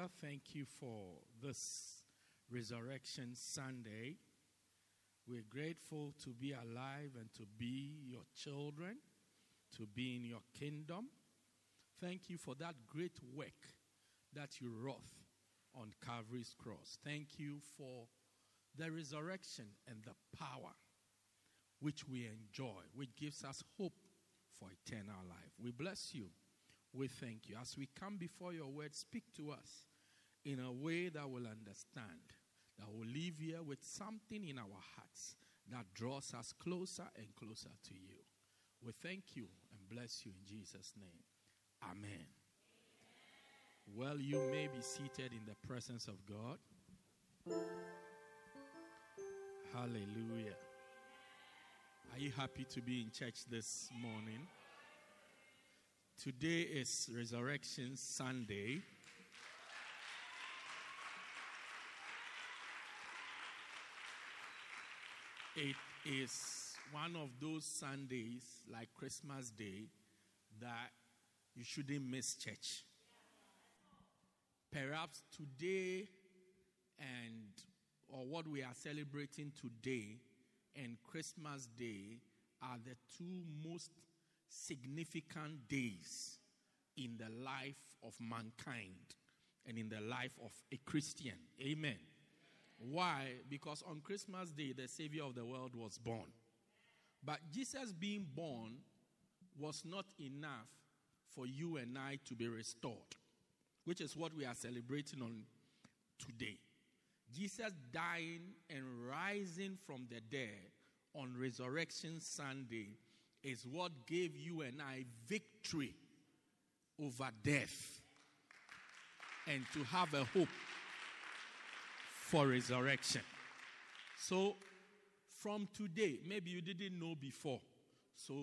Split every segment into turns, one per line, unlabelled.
Father, thank you for this Resurrection Sunday. We're grateful to be alive and to be your children, to be in your kingdom. Thank you for that great work that you wrought on Calvary's cross. Thank you for the resurrection and the power which we enjoy, which gives us hope for eternal life. We bless you. We thank you. As we come before your word, speak to us in a way that we'll understand, that will leave here with something in our hearts that draws us closer and closer to you. We thank you and bless you in Jesus' name. Amen. Well, you may be seated in the presence of God. Hallelujah. Are you happy to be in church this morning? Today is Resurrection Sunday. It is one of those Sundays, like Christmas Day, that you shouldn't miss church. Perhaps today and or what we are celebrating today and Christmas Day are the two most significant days in the life of mankind and in the life of a Christian. Amen. Why? Because on Christmas Day, the Savior of the world was born. But Jesus being born was not enough for you and I to be restored, which is what we are celebrating on today. Jesus dying and rising from the dead on Resurrection Sunday is what gave you and I victory over death and to have a hope for resurrection. So, from today, maybe you didn't know before. So,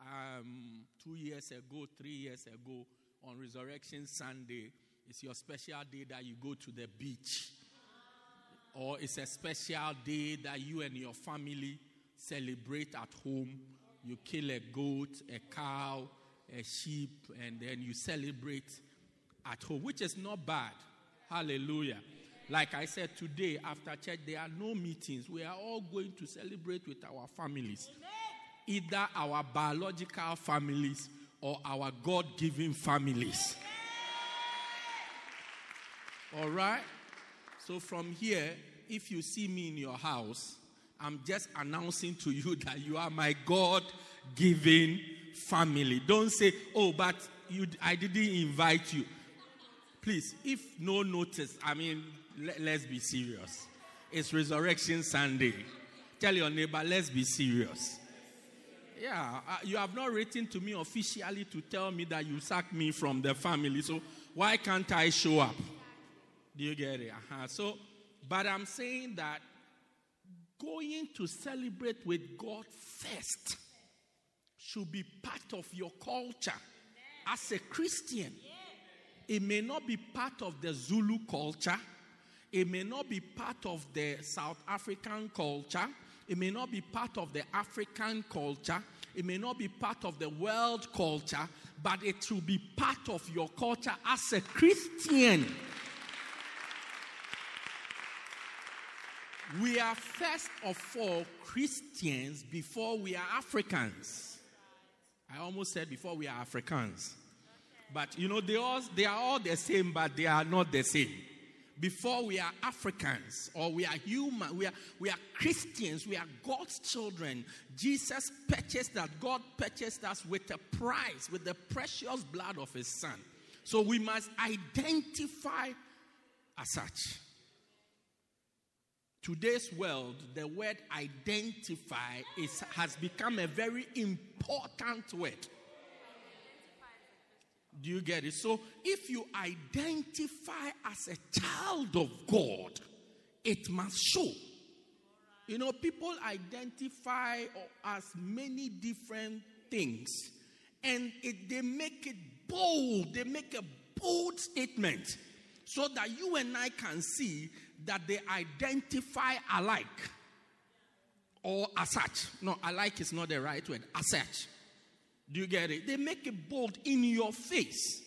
um, two years ago, three years ago, on Resurrection Sunday, it's your special day that you go to the beach or it's a special day that you and your family celebrate at home. You kill a goat, a cow, a sheep, and then you celebrate at home, which is not bad. Hallelujah. Like I said today after church, there are no meetings. We are all going to celebrate with our families, either our biological families or our God given families. All right? So from here, if you see me in your house, I'm just announcing to you that you are my God given family. Don't say, oh, but you, I didn't invite you. Please, if no notice, I mean, let, let's be serious. It's Resurrection Sunday. Tell your neighbor, let's be serious. Yeah, uh, you have not written to me officially to tell me that you sacked me from the family. So why can't I show up? Do you get it? Uh-huh. So, but I'm saying that going to celebrate with God first should be part of your culture as a Christian. It may not be part of the Zulu culture. It may not be part of the South African culture. It may not be part of the African culture. It may not be part of the world culture, but it will be part of your culture as a Christian. We are first of all Christians before we are Africans. I almost said before we are Africans. But you know, they, all, they are all the same, but they are not the same. Before we are Africans or we are human, we are, we are Christians, we are God's children. Jesus purchased that. God purchased us with a price, with the precious blood of his son. So we must identify as such today's world, the word identify is, has become a very important word. Do you get it? So, if you identify as a child of God, it must show. You know, people identify as many different things, and it, they make it bold. They make a bold statement so that you and I can see that they identify alike or as such. No, alike is not the right word, as such. Do you get it? They make it bold in your face.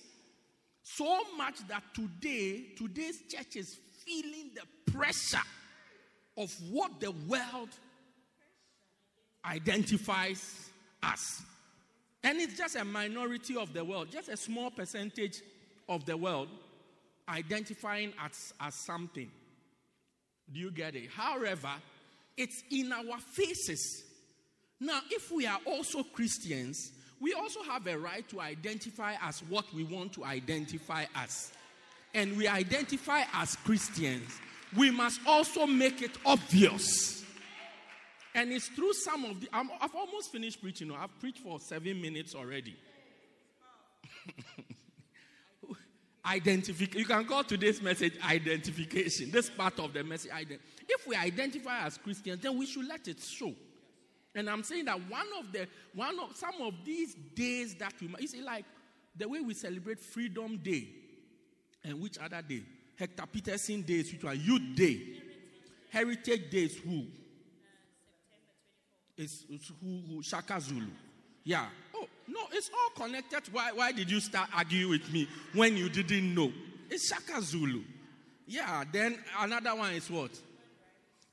So much that today, today's church is feeling the pressure of what the world identifies as. And it's just a minority of the world, just a small percentage of the world identifying as, as something. Do you get it? However, it's in our faces. Now, if we are also Christians, we also have a right to identify as what we want to identify as. And we identify as Christians. We must also make it obvious. And it's through some of the. i have almost finished preaching. Now. I've preached for seven minutes already. Identification. You can call today's message identification. This part of the message. If we identify as Christians, then we should let it show. And I'm saying that one of the one of some of these days that we you see, like the way we celebrate Freedom Day, and which other day? Hector Pieterson Days, which are Youth Day, Heritage Days. Who? Uh, it's, it's who, who? Shaka Zulu. Yeah. Oh, no, it's all connected. Why, why did you start arguing with me when you didn't know? It's Shaka Zulu. Yeah, then another one is what?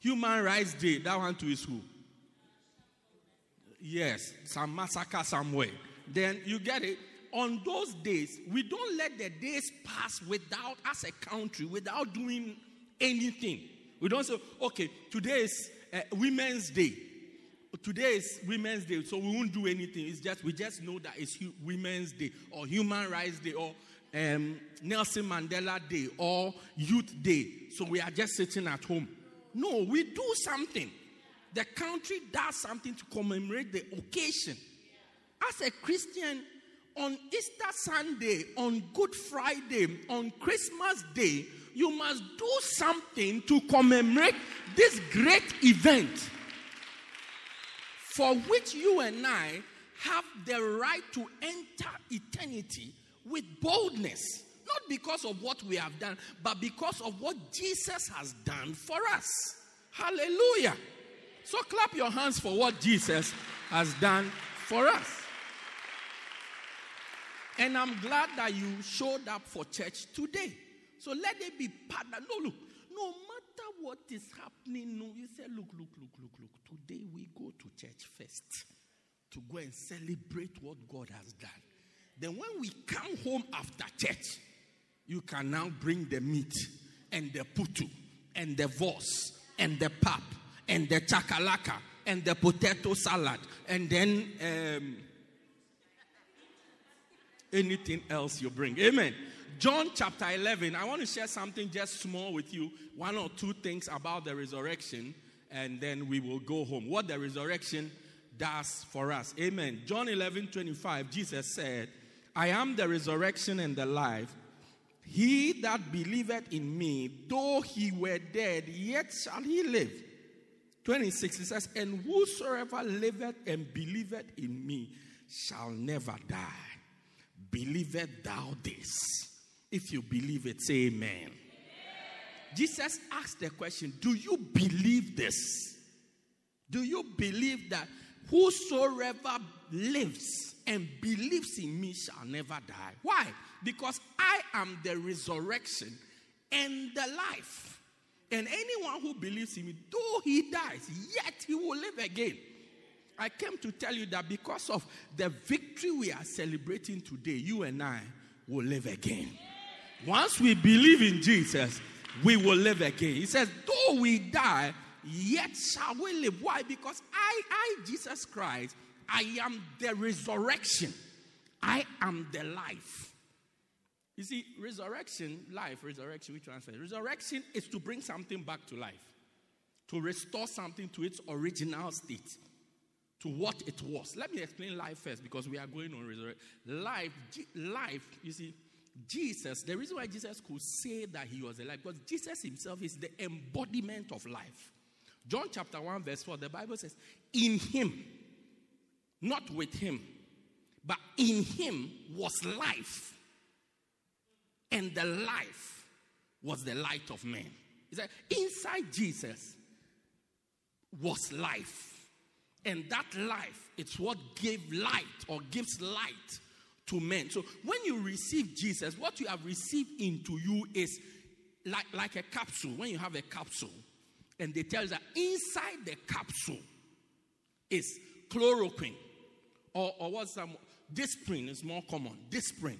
Human Rights Day. That one too is who? Yes, some massacre somewhere. Then you get it. On those days, we don't let the days pass without, as a country, without doing anything. We don't say, okay, today is uh, Women's Day today is Women's Day, so we won't do anything. It's just we just know that it's Women's Day or Human Rights Day or um, Nelson Mandela Day or Youth Day. So we are just sitting at home. No, we do something. The country does something to commemorate the occasion. As a Christian, on Easter Sunday, on Good Friday, on Christmas Day, you must do something to commemorate this great event for which you and I have the right to enter eternity with boldness. Not because of what we have done, but because of what Jesus has done for us. Hallelujah. So clap your hands for what Jesus has done for us. And I'm glad that you showed up for church today. So let it be part. No, look, no matter what is happening, no, you say, look, look, look, look, look. Today we go to church first to go and celebrate what God has done. Then when we come home after church, you can now bring the meat and the putu and the wors and the pap and the chakalaka and the potato salad and then um, anything else you bring. Amen. John chapter 11, I want to share something just small with you, one or two things about the resurrection, and then we will go home. What the resurrection does for us. Amen. John 11 25, Jesus said, I am the resurrection and the life. He that believeth in me, though he were dead, yet shall he live. 26, it says, And whosoever liveth and believeth in me shall never die. Believeth thou this? If you believe it, say amen. amen. Jesus asked the question Do you believe this? Do you believe that whosoever lives and believes in me shall never die? Why? Because I am the resurrection and the life. And anyone who believes in me, though he dies, yet he will live again. I came to tell you that because of the victory we are celebrating today, you and I will live again. Once we believe in Jesus, we will live again. He says, though we die, yet shall we live. Why? Because I, I, Jesus Christ, I am the resurrection. I am the life. You see, resurrection, life, resurrection, we translate. Resurrection is to bring something back to life. to restore something to its original state, to what it was. Let me explain life first because we are going on resurrection. Life, life, you see, Jesus, the reason why Jesus could say that he was alive, because Jesus himself is the embodiment of life. John chapter 1, verse 4, the Bible says, In him, not with him, but in him was life. And the life was the light of men. He said, inside Jesus was life. And that life, it's what gave light or gives light to men. So when you receive Jesus, what you have received into you is like, like a capsule. When you have a capsule, and they tell you that inside the capsule is chloroquine or, or what's some Disprin is more common. Disprin.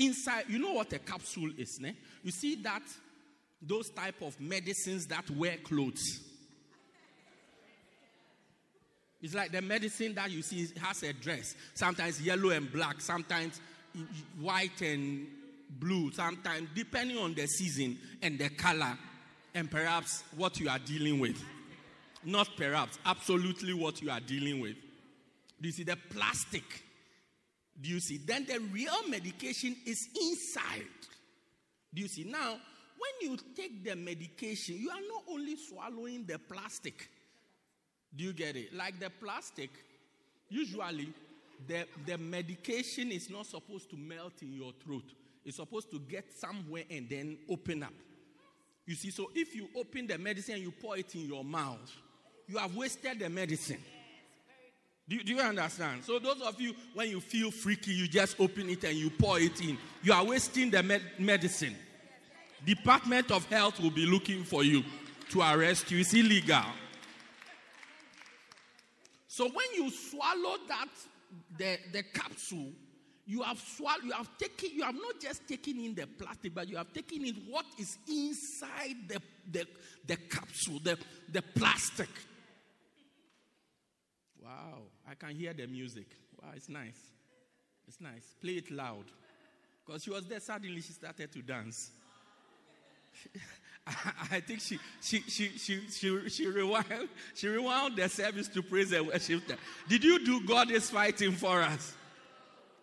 Inside, you know what a capsule is, ne? You see that those type of medicines that wear clothes. It's like the medicine that you see has a dress. Sometimes yellow and black, sometimes white and blue, sometimes depending on the season and the color, and perhaps what you are dealing with. Not perhaps, absolutely what you are dealing with. You see the plastic? Do you see? Then the real medication is inside. Do you see? Now, when you take the medication, you are not only swallowing the plastic. Do you get it? Like the plastic, usually the, the medication is not supposed to melt in your throat. It's supposed to get somewhere and then open up. You see, so if you open the medicine and you pour it in your mouth, you have wasted the medicine. Do you, do you understand? So, those of you, when you feel freaky, you just open it and you pour it in. You are wasting the med- medicine. Department of Health will be looking for you to arrest you. It's illegal. So when you swallow that, the, the capsule, you have swallowed, you have taken, you have not just taken in the plastic, but you have taken in what is inside the, the, the capsule, the, the plastic. Wow, I can hear the music. Wow, it's nice. It's nice. Play it loud. Because she was there, suddenly she started to dance. I think she she she she she she rewound she rewound the service to praise and worship. Did you do God is fighting for us?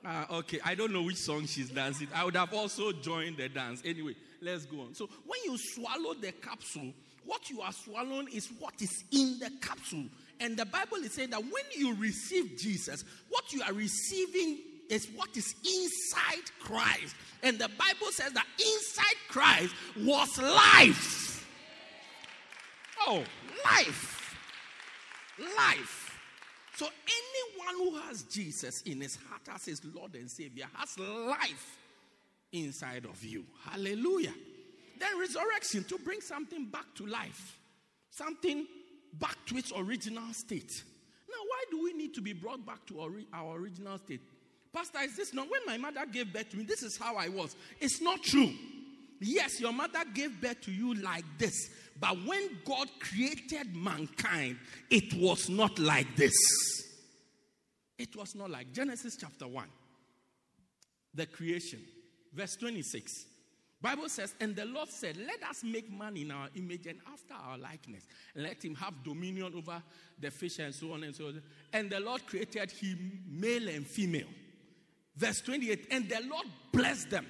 Uh, okay, I don't know which song she's dancing. I would have also joined the dance. Anyway, let's go on. So when you swallow the capsule, what you are swallowing is what is in the capsule. And the Bible is saying that when you receive Jesus, what you are receiving is what is inside Christ. And the Bible says that inside Christ was life. Oh, life. Life. So anyone who has Jesus in his heart as his Lord and Savior has life inside of you. Hallelujah. Then resurrection to bring something back to life. Something back to its original state. Now, why do we need to be brought back to our, original state? Pastor, is this not when my mother gave birth to me? This is how I was. It's not true. Yes, your mother gave birth to you like this. But when God created mankind, it was not like this. It was not like Genesis chapter 1. The creation. Verse 26. Bible says, and the Lord said, Let us make man in our image and after our likeness, let him have dominion over the fish and so on and so on. And the Lord created him male and female. Verse 28, and the Lord blessed them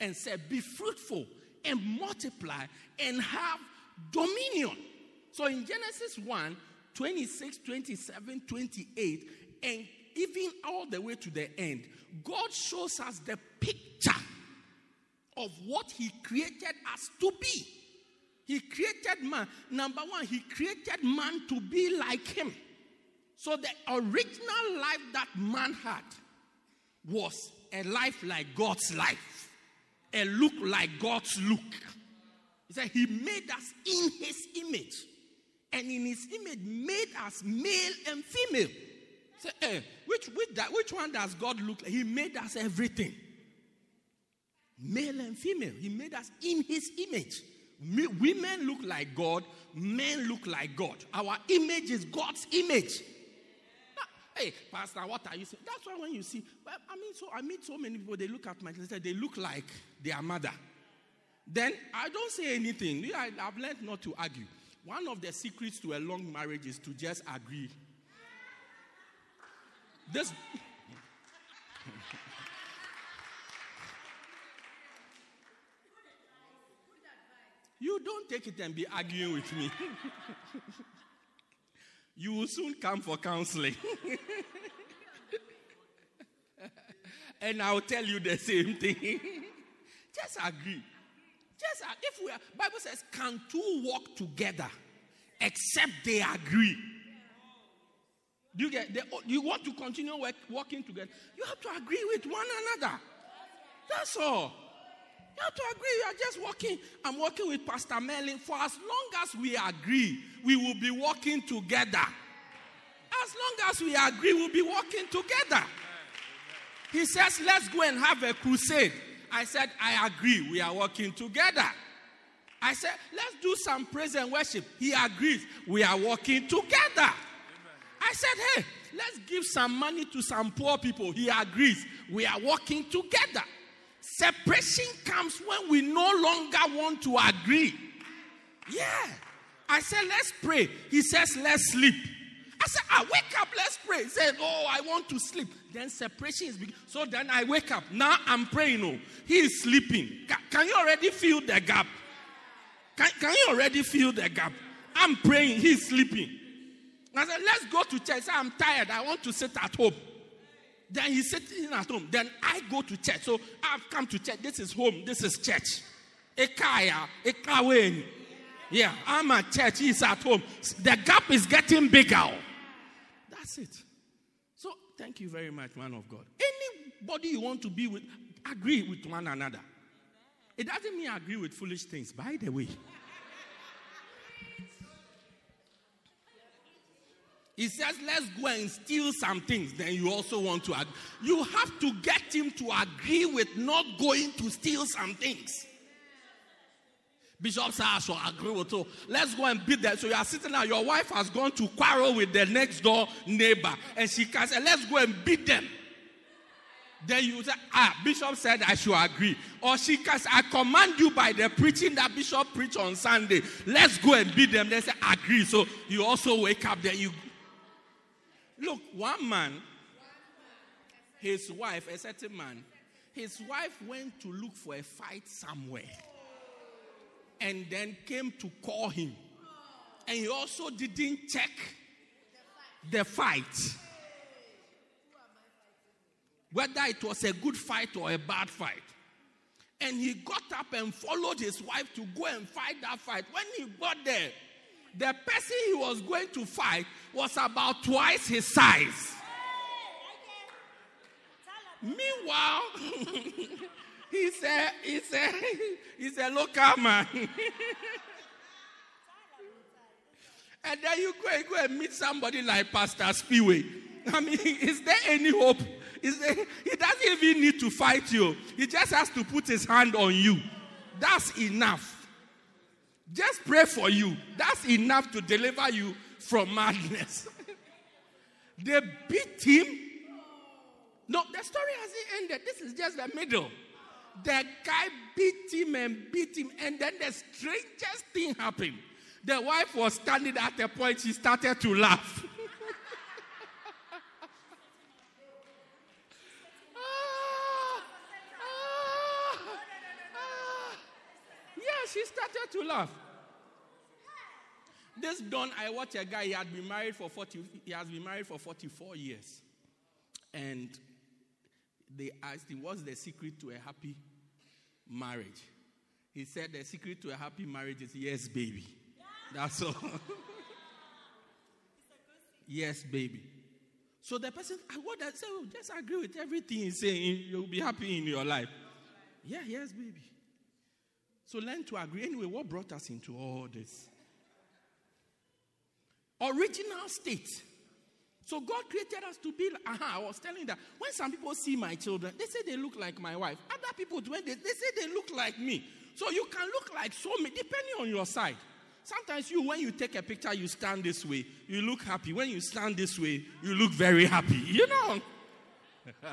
and said, Be fruitful and multiply and have dominion. So in Genesis 1, 26, 27, 28, and even all the way to the end, God shows us the picture of what He created us to be. He created man. Number one, He created man to be like Him. So the original life that man had was a life like God's life, a look like God's look. He said, He made us in His image. And in His image, made us male and female. Say, eh, which, which, which one does God look like? He made us everything. Male and female. He made us in His image. Me, women look like God, men look like God. Our image is God's image. Ah, hey, Pastor, what are you saying? That's why when you see, well, I mean, so I meet so many people, they look at my sister, they look like their mother. Then I don't say anything. I, I've learned not to argue. one of the secrets to a long marriage is to just agree. This. You don't take it and be arguing with me. you will soon come for counseling. and I'll tell you the same thing. Just agree. Just if we are, Bible says, can two walk together except they agree? Do you get? you want to continue work, working together? You have to agree with one another. That's all. You have to agree. You are just working. I'm working with Pastor Merlin. For as long as we agree, we will be working together. As long as we agree, we'll be working together. He says, Let's go and have a crusade. I said, I agree. We are working together. I said, let's do some praise and worship. He agrees. We are working together. I said, hey, let's give some money to some poor people. He agrees. We are working together. Separation comes when we no longer want to agree. Yeah. I said, let's pray. He says, let's sleep. I said, I wake up, let's pray. He said, Oh, I want to sleep. Then separation is big. So then I wake up. Now I'm praying. Oh, he is sleeping. Can, you already feel the gap? Can, can you already feel the gap? I'm praying. He's sleeping. I said, Let's go to church. I'm tired. I want to sit at home. Then he's sitting at home. Then I go to church. So I've come to church. This is home. This is church. Ekaya, Ekaweni. Yeah, I'm at church. He's at home. The gap is getting bigger. That's it. So thank you very much, man of God. Anybody you want to be with, agree with one another. It doesn't mean agree with foolish things, by the way. He says, let's go and steal some things. Then you also want to agree. You have to get him to agree with not going to steal some things. Bishop said, I shall agree with you. Let's go and beat them. So you are sitting there, your wife has gone to quarrel with the next door neighbor, and she can say, Let's go and beat them. Then you say, Ah, Bishop said I should agree. Or she can say, I command you by the preaching that Bishop preached on Sunday. Let's go and beat them. They say, Agree. So you also wake up there. You look, one man, his wife, a certain man, his wife went to look for a fight somewhere and then came to call him. And he also didn't check the fight. Whether it was a good fight or a bad fight. And he got up and followed his wife to go and fight that fight. When he got there, the person he was going to fight was about twice his size. Meanwhile, He said, he said, he's a local man. and then you go and go and meet somebody like Pastor Spiwe. I mean, is there any hope? Is there, he doesn't even need to fight you. He just has to put his hand on you. That's enough. Just pray for you. That's enough to deliver you from madness. they beat him. No, the story hasn't ended. This is just the middle. The guy beat him and beat him, and then the strangest thing happened. The wife was standing at a point, she started to laugh. Ah, ah, ah. Yeah, she started to laugh. This done, I watched a guy, he had been married for 40, he has been married for 44 years. And they asked him, What's the secret to a happy marriage? He said, The secret to a happy marriage is yes, baby. That's all. yes, baby. So the person, I say, oh, just agree with everything he's saying. You'll be happy in your life. Yeah, yes, baby. So learn to agree. Anyway, what brought us into all this? Original state. So God created us to be. Aha, I was telling that when some people see my children, they say they look like my wife. Other people, when they, they say they look like me. So you can look like so many, depending on your side. Sometimes you, when you take a picture, you stand this way, you look happy. When you stand this way, you look very happy. You know.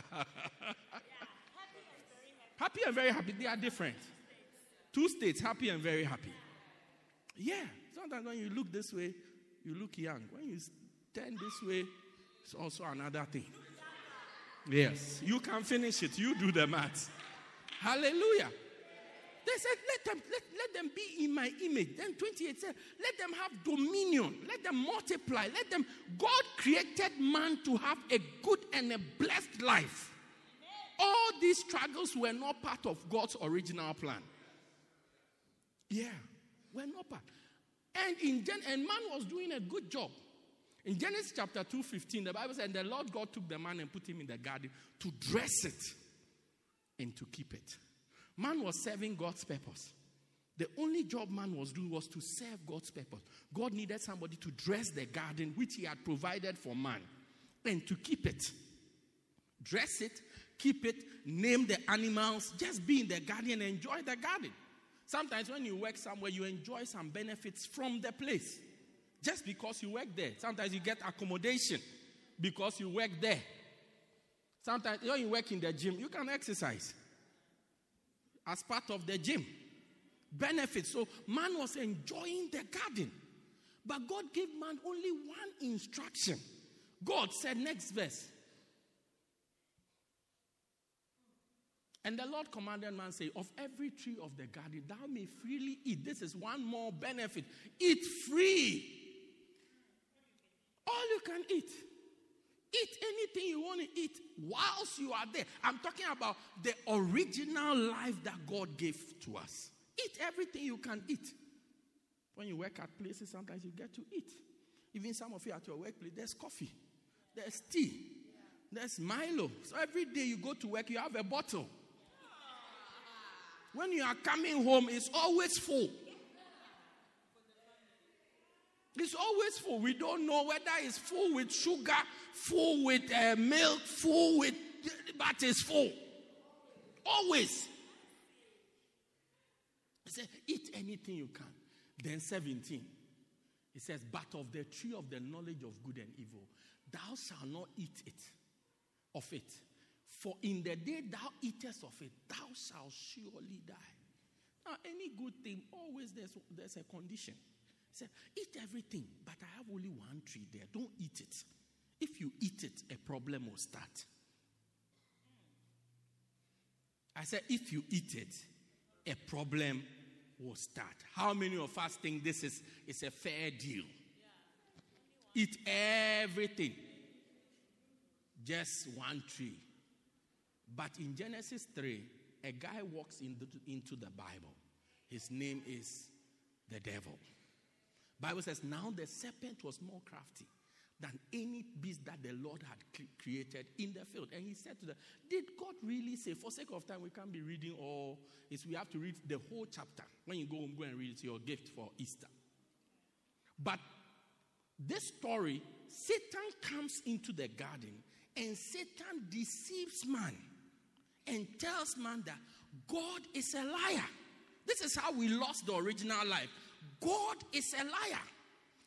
happy and very happy, they are different. Two states, happy and very happy. Yeah. Sometimes when you look this way, you look young. When you turn this way, it's also another thing. Yes. You can finish it. You do the math. Hallelujah. They said, let them, let, let them be in my image. Then 28 said, let them have dominion. Let them multiply. Let them. God created man to have a good and a blessed life. All these struggles were not part of God's original plan. Yeah, were not part. And in Gen- and man was doing a good job. In Genesis chapter 2:15, the Bible said, the Lord God took the man and put him in the garden to dress it and to keep it. Man was serving God's purpose. The only job man was doing was to serve God's purpose. God needed somebody to dress the garden which he had provided for man and to keep it. Dress it, keep it, name the animals, just be in the garden and enjoy the garden. Sometimes when you work somewhere, you enjoy some benefits from the place just because you work there. Sometimes you get accommodation because you work there. Sometimes when you work in the gym, you can exercise as part of the gym. Benefits. So man was enjoying the garden. But God gave man only one instruction. God said, next verse. And the Lord commanded man, say, Of every tree of the garden, thou may freely eat. This is one more benefit. Eat free. All you can eat. Eat anything you want to eat whilst you are there. I'm talking about the original life that God gave to us. Eat everything you can eat. When you work at places, sometimes you get to eat. Even some of you at your workplace, there's coffee, there's tea, there's Milo. So every day you go to work, you have a bottle. When you are coming home, it's always full. It's always full. We don't know whether it's full with sugar, full with uh, milk, full with, but it's full. Always. He said, Eat anything you can. Then 17. He says, But of the tree of the knowledge of good and evil, thou shalt not eat it, of it. For in the day thou eatest of it, thou shalt surely die. Now, any good thing, always there's, there's a condition. Said, Eat everything, but I have only one tree there. Don't eat it. If you eat it, a problem will start. I said, If you eat it, a problem will start. How many of us think this is, is a fair deal? Eat everything, just one tree. But in Genesis 3, a guy walks into, into the Bible. His name is the devil. Bible says, now the serpent was more crafty than any beast that the Lord had created in the field. And he said to them, Did God really say, for sake of time, we can't be reading all, we have to read the whole chapter. When you go home, go and read it, your gift for Easter. But this story, Satan comes into the garden and Satan deceives man and tells man that God is a liar. This is how we lost the original life. God is a liar.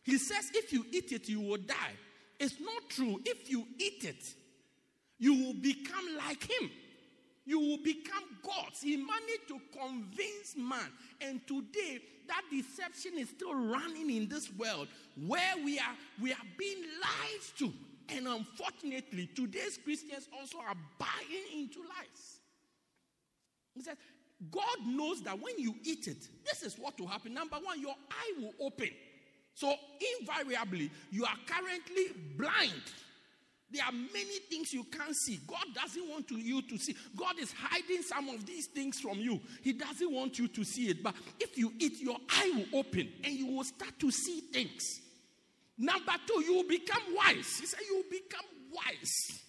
He says, if you eat it, you will die. It's not true. If you eat it, you will become like him. You will become gods. He managed to convince man. And today, that deception is still running in this world where we are, we are being lied to. And unfortunately, today's Christians also are buying into lies. He says, God knows that when you eat it, this is what will happen. Number one, your eye will open. So, invariably, you are currently blind. There are many things you can't see. God doesn't want you to see. God is hiding some of these things from you. He doesn't want you to see it. But if you eat, your eye will open and you will start to see things. Number two, you will become wise. He said, You will become wise.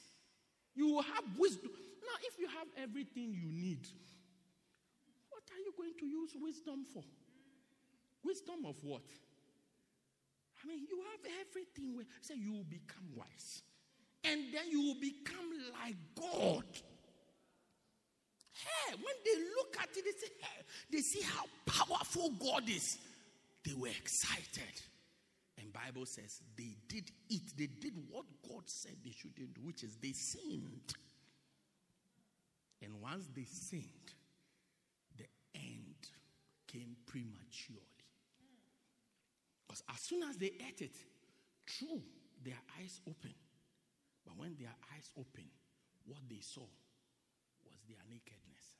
You will have wisdom. Now, if you have everything you need, what are you going to use wisdom for? Wisdom of what? I mean, you have everything. Say you will become wise. And then you will become like God. Hey, when they look at it, they say, hey, they see how powerful God is. They were excited. And Bible says they did it. They did what God said they shouldn't do, which is they sinned. And once they sinned, the end came prematurely. Because as soon as they ate it, true, their eyes open. But when their eyes open, what they saw was their nakedness.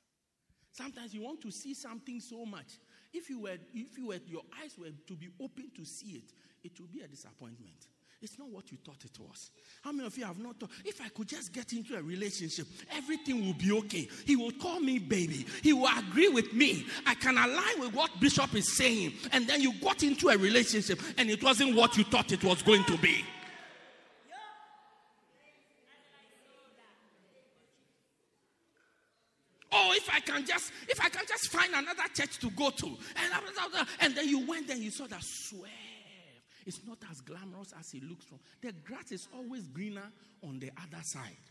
Sometimes you want to see something so much. If you were, if you were, your eyes were to be open to see it, it will be a disappointment. It's not what you thought it was. How many of you have not thought, if I could just get into a relationship, everything will be okay? He will call me baby. He will agree with me. I can align with what Bishop is saying. And then you got into a relationship and it wasn't what you thought it was going to be. Oh, if I can just, if I can just find another church to go to, and, and then you went there, you saw that swear it's not as glamorous as it looks from. The grass is always greener on the other side.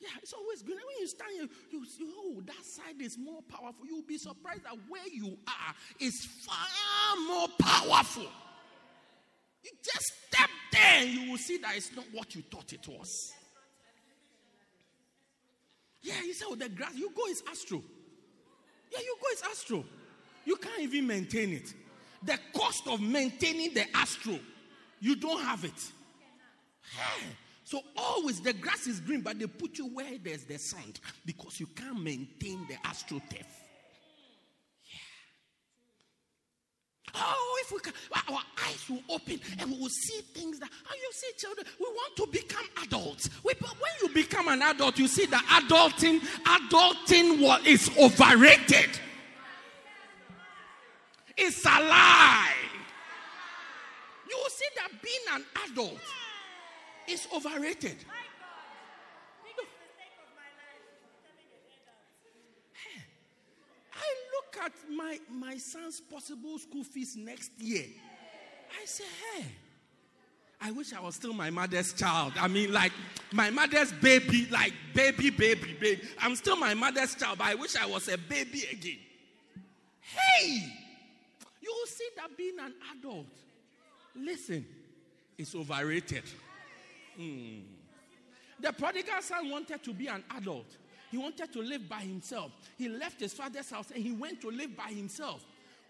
Yeah, it's always greener. When you stand here, you see, oh, that side is more powerful. You'll be surprised that where you are is far more powerful. You just step there you will see that it's not what you thought it was. Yeah, you say, oh, the grass, you go is astro. Yeah, you go is astro. You can't even maintain it the cost of maintaining the astro, you don't have it. Hey. So always the grass is green, but they put you where there's the sand because you can't maintain the astroturf. Yeah. Oh, if we can, our eyes will open and we will see things that, how you see children, we want to become adults. We, but when you become an adult, you see that adulting, adulting is overrated. It's a lie. You will see that being an adult is overrated. I look at my, my son's possible school fees next year. I say, hey, I wish I was still my mother's child. I mean, like my mother's baby, like baby, baby, baby. I'm still my mother's child, but I wish I was a baby again. Hey! See that being an adult, listen, is overrated. Mm. The prodigal son wanted to be an adult. He wanted to live by himself. He left his father's house and he went to live by himself.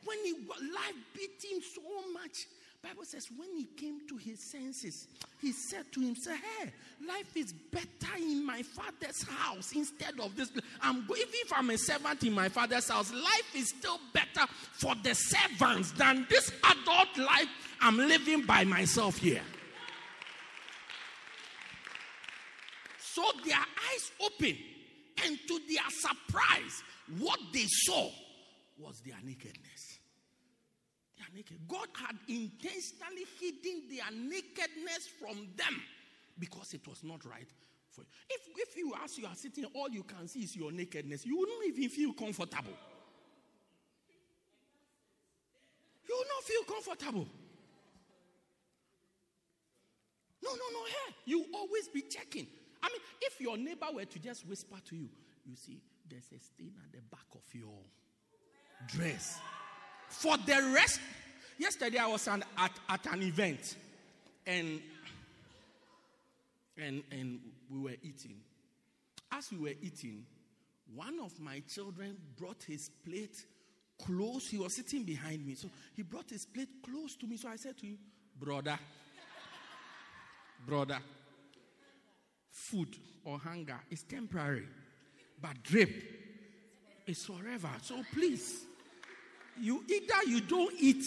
When he life beat him so much, Bible says when he came to his senses, he said to himself, "Hey, life is better in my father's house instead of this. I'm even if I'm a servant in my father's house, life is still better for the servants than this adult life I'm living by myself here." So their eyes open, and to their surprise, what they saw was their nakedness naked. God had intentionally hidden their nakedness from them because it was not right for you. If, if you, as you are sitting, all you can see is your nakedness, you wouldn't even feel comfortable. You will not feel comfortable. No, no, no. Hey, you always be checking. I mean, if your neighbor were to just whisper to you, you see, there's a stain at the back of your dress. For the rest, yesterday I was at, at an event and, and, and we were eating. As we were eating, one of my children brought his plate close. He was sitting behind me. So he brought his plate close to me. So I said to him, Brother, brother, food or hunger is temporary, but drip is forever. So please, you either you don't eat.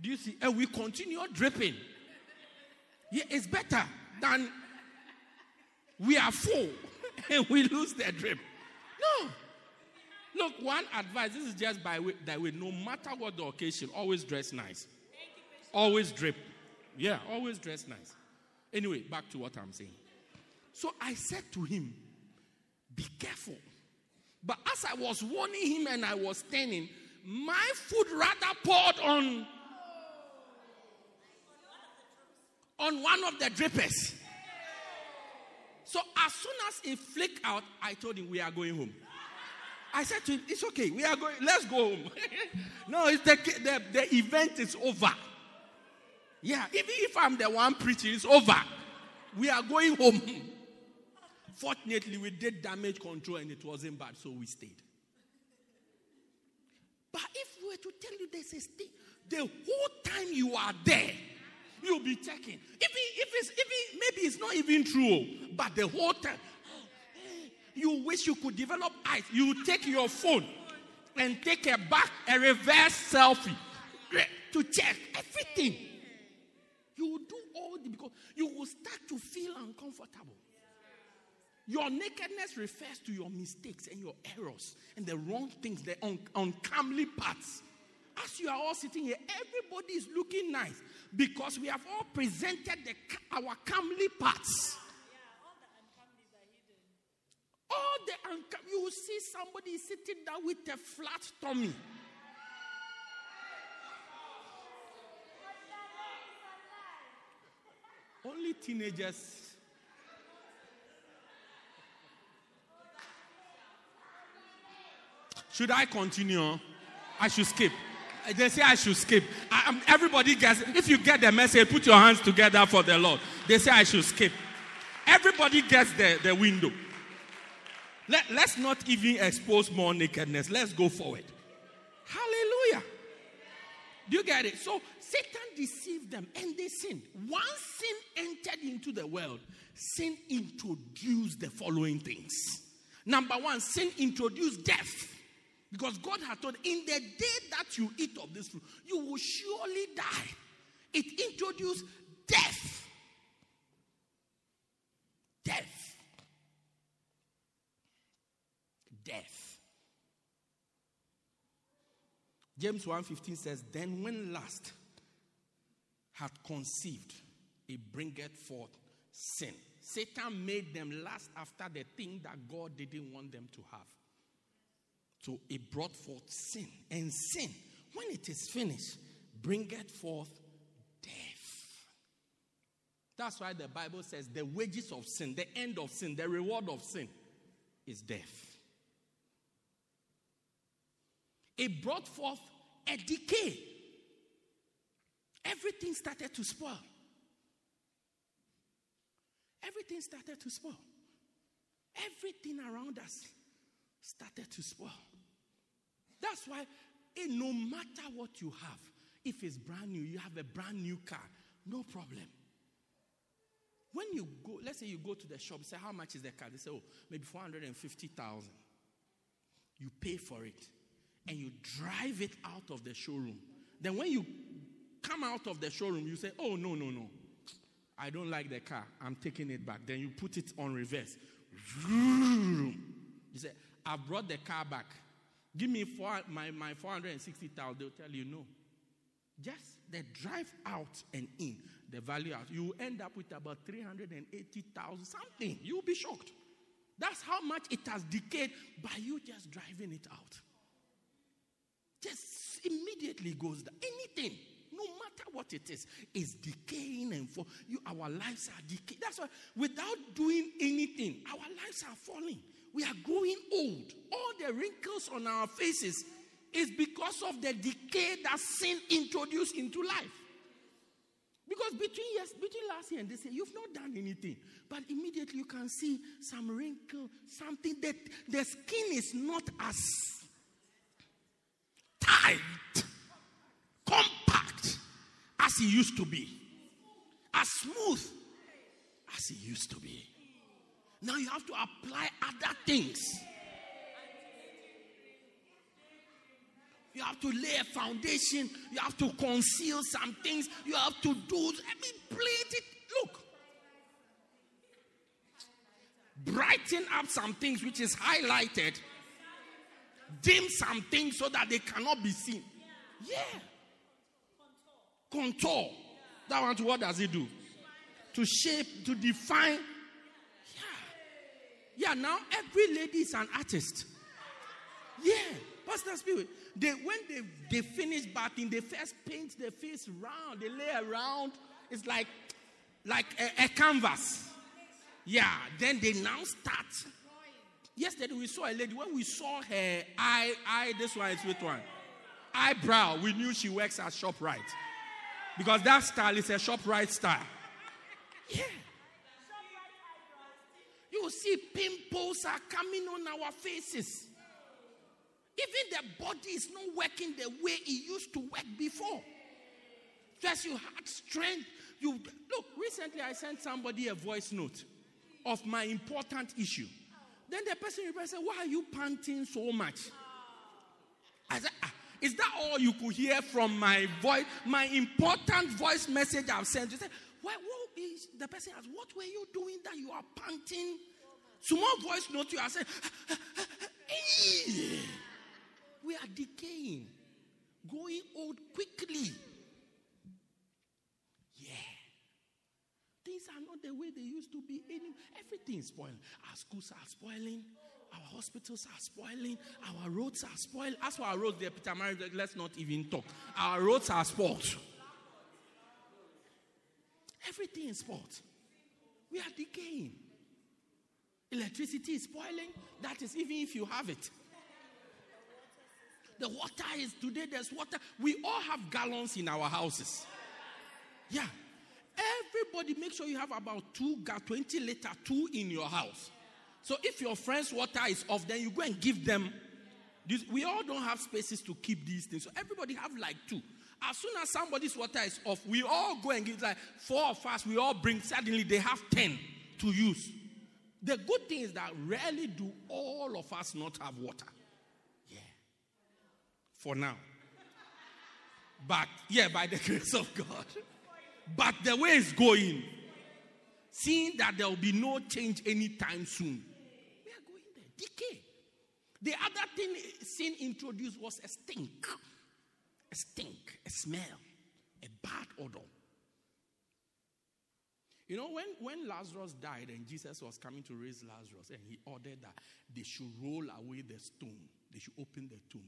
Do you see? And we continue dripping. Yeah, it's better than we are full and we lose the drip. No. Look, one advice, this is just by way, that way, no matter what the occasion, always dress nice. Always drip. Yeah, always dress nice. Anyway, back to what I'm saying. So I said to him, Be careful. But as I was warning him and I was standing, my food rather poured on on one of the drippers. So as soon as it flicked out, I told him we are going home. I said to him, "It's okay. We are going. Let's go home." no, it's the, the the event is over. Yeah, even if I'm the one preaching, it's over. We are going home. Fortunately, we did damage control and it wasn't bad, so we stayed. But if we were to tell you there's a stain, the whole time you are there, you'll be checking. If it's even maybe it's not even true, but the whole time you wish you could develop eyes. You take your phone and take a back, a reverse selfie to check everything. You will do all the because you will start to feel uncomfortable. Your nakedness refers to your mistakes and your errors and the wrong things, the un- uncomely parts. As you are all sitting here, everybody is looking nice because we have all presented the, our comely parts. All the uncom- you will see somebody sitting down with a flat tummy. Only teenagers Should I continue? I should skip. They say I should skip. I, um, everybody gets, if you get the message, put your hands together for the Lord. They say I should skip. Everybody gets the, the window. Let, let's not even expose more nakedness. Let's go forward. Hallelujah. Do you get it? So Satan deceived them and they sinned. Once sin entered into the world, sin introduced the following things. Number one, sin introduced death. Because God had told, in the day that you eat of this fruit, you will surely die. It introduced death. Death. Death. James 1:15 says, Then when lust had conceived, it bringeth forth sin. Satan made them lust after the thing that God didn't want them to have. So it brought forth sin. And sin, when it is finished, bringeth forth death. That's why the Bible says the wages of sin, the end of sin, the reward of sin is death. It brought forth a decay. Everything started to spoil. Everything started to spoil. Everything around us started to spoil. That's why, eh, no matter what you have, if it's brand new, you have a brand new car, no problem. When you go, let's say you go to the shop, say, How much is the car? They say, Oh, maybe 450,000. You pay for it and you drive it out of the showroom. Then when you come out of the showroom, you say, Oh, no, no, no. I don't like the car. I'm taking it back. Then you put it on reverse. You say, I brought the car back. Give me four, my, my 460,000. They'll tell you no. Just the drive out and in, the value out. You end up with about 380,000 something. You'll be shocked. That's how much it has decayed by you just driving it out. Just immediately goes down. Anything, no matter what it is, is decaying and for you, our lives are decaying. That's why without doing anything, our lives are falling. We are growing old. All the wrinkles on our faces is because of the decay that sin introduced into life. Because between yes, between last year and this year, you've not done anything. But immediately you can see some wrinkle, something that the skin is not as tight, compact as it used to be, as smooth as it used to be. Now you have to apply other things. You have to lay a foundation. You have to conceal some things. You have to do. I mean, plate it. Look. Brighten up some things which is highlighted. Dim some things so that they cannot be seen. Yeah. Contour. That one, what does it do? To shape, to define. Yeah. Now every lady is an artist. Yeah. Pastor Spirit. They when they, they finish bathing, they first paint their face round, they lay around. It's like like a, a canvas. Yeah. Then they now start. Yesterday we saw a lady. When we saw her eye, eye, this one is which one? Eyebrow. We knew she works at ShopRite. Because that style is a ShopRite style. Yeah. You see, pimples are coming on our faces. Even the body is not working the way it used to work before. First, you had strength. You look. Recently, I sent somebody a voice note of my important issue. Then the person replied, said, "Why are you panting so much?" I said, ah, "Is that all you could hear from my voice, my important voice message I've sent?" You said, "Why?" What is the person asked, "What were you doing that you are panting?" Small voice note you are saying, "We are decaying, growing old quickly." Yeah. Things are not the way they used to be. Everything is spoiling. Our schools are spoiling. Our hospitals are spoiling. Our roads are spoiled. As for our roads, there, Peter Mary, let's not even talk. Our roads are spoiled. Everything is spoiled. We are decaying. Electricity is spoiling. That is even if you have it. The water is today, there's water. We all have gallons in our houses. Yeah. Everybody make sure you have about two 20 liter two in your house. So if your friend's water is off, then you go and give them. We all don't have spaces to keep these things. So everybody have like two. As soon as somebody's water is off, we all go and give like four of us. We all bring. Suddenly they have ten to use. The good thing is that rarely do all of us not have water. Yeah. For now. But yeah, by the grace of God. But the way it's going, seeing that there will be no change anytime soon, we are going there. Decay. The other thing sin introduced was a stink. A stink, a smell, a bad odor. You know, when, when Lazarus died and Jesus was coming to raise Lazarus, and he ordered that they should roll away the stone, they should open the tomb.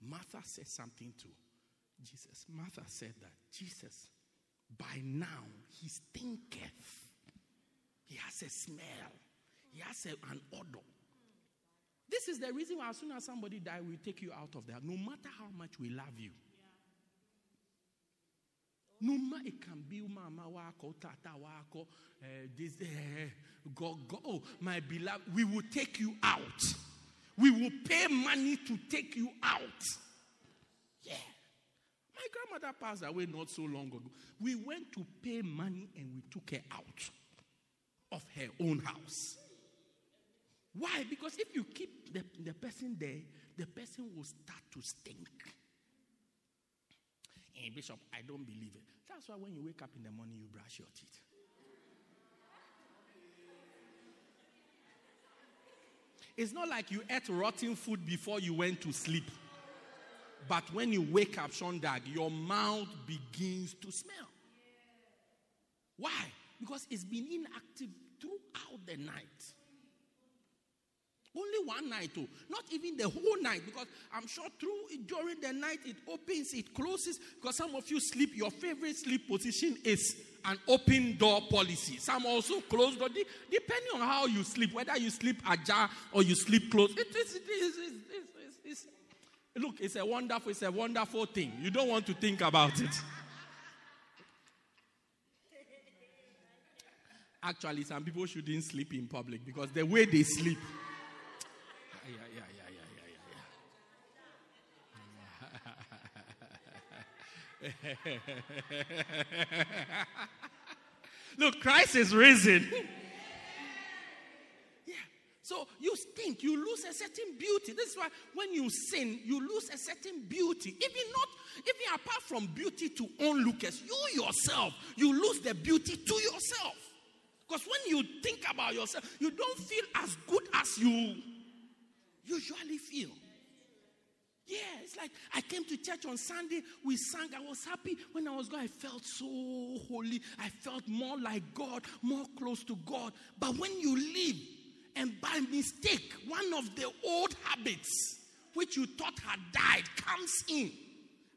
Martha said something to Jesus. Martha said that Jesus, by now he stinketh. He has a smell. He has a, an odor. This is the reason why as soon as somebody dies, we take you out of there. No matter how much we love you. No matter it can be mama wako, tata wako, uh, this, uh, go, go, oh, my beloved, we will take you out. We will pay money to take you out. Yeah. My grandmother passed away not so long ago. We went to pay money and we took her out of her own house. Why? Because if you keep the, the person there, the person will start to stink. Hey, Bishop, I don't believe it. That's why when you wake up in the morning, you brush your teeth. It's not like you ate rotten food before you went to sleep. But when you wake up, Shondag, your mouth begins to smell. Why? Because it's been inactive throughout the night. Only one night, too. Not even the whole night, because I'm sure through during the night it opens, it closes. Because some of you sleep, your favorite sleep position is an open door policy. Some also close door, depending on how you sleep, whether you sleep ajar or you sleep closed. It is, it is, it is, it is, look, it's a wonderful, it's a wonderful thing. You don't want to think about it. Actually, some people shouldn't sleep in public because the way they sleep. Yeah, yeah, yeah, yeah, yeah, yeah. Look, Christ is risen. yeah. So you stink, you lose a certain beauty. This is why when you sin, you lose a certain beauty. Even not, even apart from beauty to onlookers, you yourself, you lose the beauty to yourself. Because when you think about yourself, you don't feel as good as you usually feel. Yeah, it's like I came to church on Sunday, we sang, I was happy. When I was going, I felt so holy. I felt more like God, more close to God. But when you leave, and by mistake, one of the old habits which you thought had died comes in.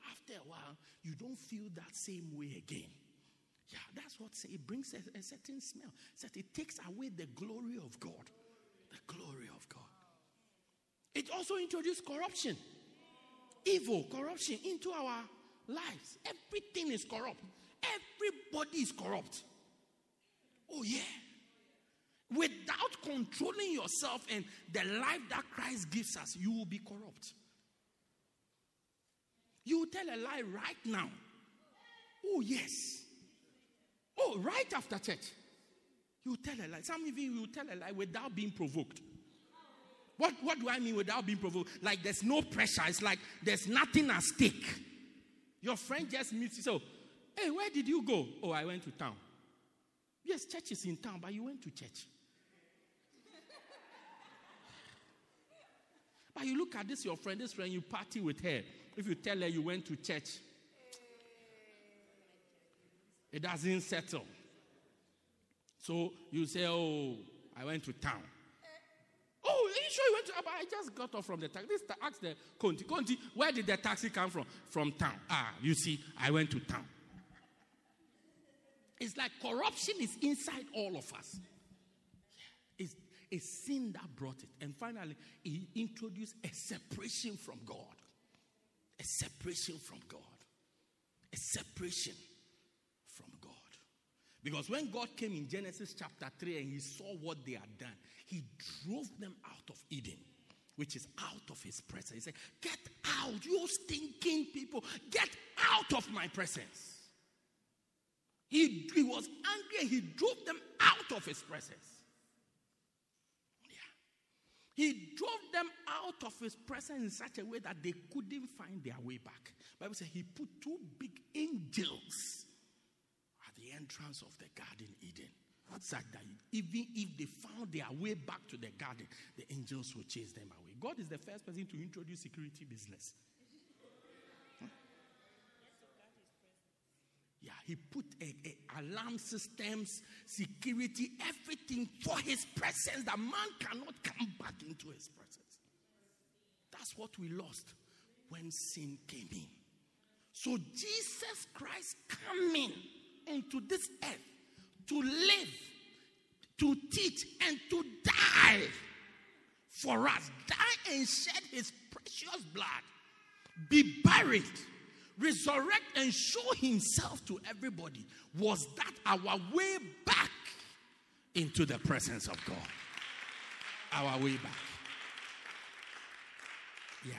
After a while, you don't feel that same way again. Yeah, that's what it brings a, a certain smell. So it takes away the glory of God. The glory of God. It also introduced corruption, evil, corruption into our lives. Everything is corrupt. Everybody is corrupt. Oh, yeah. Without controlling yourself and the life that Christ gives us, you will be corrupt. You will tell a lie right now Oh, yes. Oh, right after church. You tell a lie. Some of you will tell a lie without being provoked. What, what do I mean without being provoked? Like there's no pressure. It's like there's nothing at stake. Your friend just meets you. So, hey, where did you go? Oh, I went to town. Yes, church is in town, but you went to church. but you look at this, your friend, this friend, you party with her. If you tell her you went to church, it doesn't settle. So you say, Oh, I went to town. Oh, are you sure you went to? I just got off from the taxi. This ask the Conti. Conti, where did the taxi come from? From town. Ah, you see, I went to town. It's like corruption is inside all of us. It's a sin that brought it. And finally, he introduced a separation from God. A separation from God. A separation from God. because when God came in Genesis chapter 3 and he saw what they had done, he drove them out of Eden, which is out of his presence. He said, Get out, you stinking people, get out of my presence. He, he was angry he drove them out of his presence. Yeah. He drove them out of his presence in such a way that they couldn't find their way back. Bible says he put two big angels at the entrance of the Garden Eden. Such that even if they found their way back to the garden, the angels will chase them away. God is the first person to introduce security business. Yeah, he put a, a, alarm systems, security, everything for his presence that man cannot come back into his presence. That's what we lost when sin came in. So Jesus Christ coming into this earth to live, to teach, and to die for us. Die and shed his precious blood. Be buried, resurrect, and show himself to everybody. Was that our way back into the presence of God? Our way back. Yeah.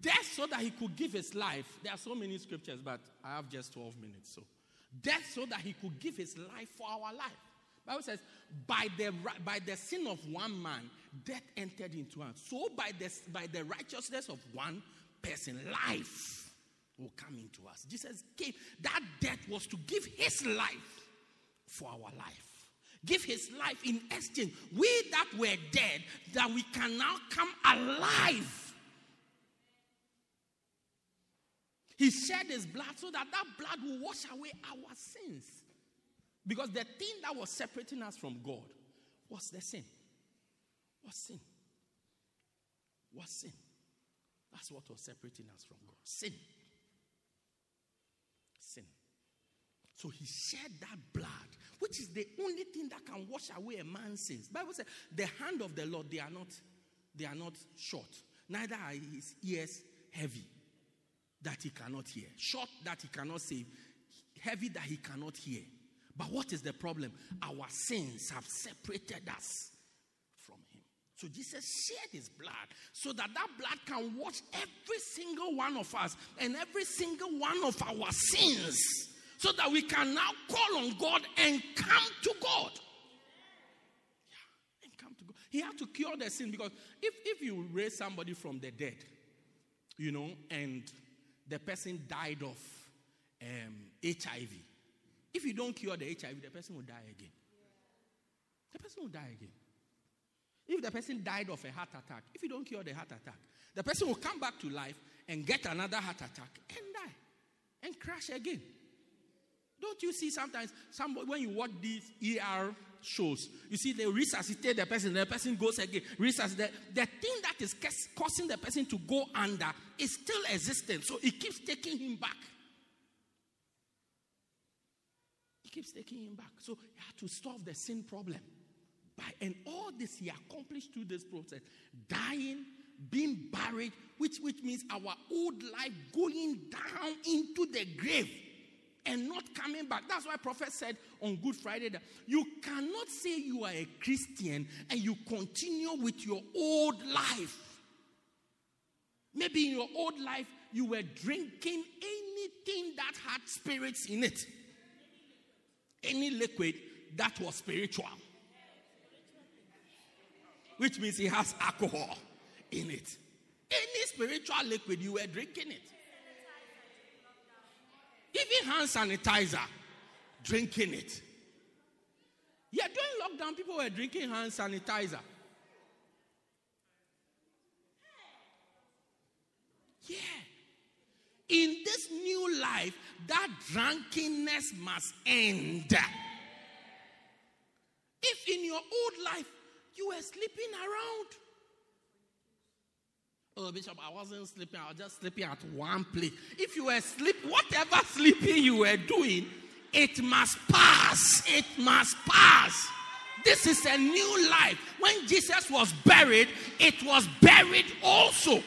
Death so that he could give his life. There are so many scriptures, but I have just 12 minutes. So Death so that he could give his life for our life. Bible says, by the, by the sin of one man, death entered into us. So by the, by the righteousness of one person, life will come into us. Jesus came. That death was to give his life for our life. Give his life in exchange. We that were dead, that we can now come alive He shed his blood so that that blood will wash away our sins. Because the thing that was separating us from God was the sin. Was sin. Was sin. That's what was separating us from God. Sin. Sin. So he shed that blood, which is the only thing that can wash away a man's sins. Bible says, the hand of the Lord, they are not, they are not short, neither are his ears heavy that he cannot hear, short that he cannot save, heavy that he cannot hear. But what is the problem? Our sins have separated us from him. So Jesus shed his blood so that that blood can wash every single one of us and every single one of our sins so that we can now call on God and come to God. Yeah, and come to God. He had to cure the sin because if, if you raise somebody from the dead, you know, and the person died of um, HIV. If you don't cure the HIV, the person will die again. The person will die again. If the person died of a heart attack, if you don't cure the heart attack, the person will come back to life and get another heart attack and die and crash again. Don't you see sometimes somebody, when you watch these ER shows, you see they resuscitate the person, the person goes again, resuscitate. The thing that is causing the person to go under is still existent, so it keeps taking him back. He keeps taking him back. So he had to solve the sin problem. By, and all this he accomplished through this process dying, being buried, which, which means our old life going down into the grave and not coming back. That's why prophet said on Good Friday that you cannot say you are a Christian and you continue with your old life. Maybe in your old life, you were drinking anything that had spirits in it. Any liquid that was spiritual. Which means it has alcohol in it. Any spiritual liquid, you were drinking it. Even hand sanitizer, drinking it. Yeah, during lockdown, people were drinking hand sanitizer. Yeah. In this new life, that drunkenness must end. If in your old life you were sleeping around, Oh, Bishop, I wasn't sleeping. I was just sleeping at one place. If you were sleep, whatever sleeping you were doing, it must pass. It must pass. This is a new life. When Jesus was buried, it was buried also.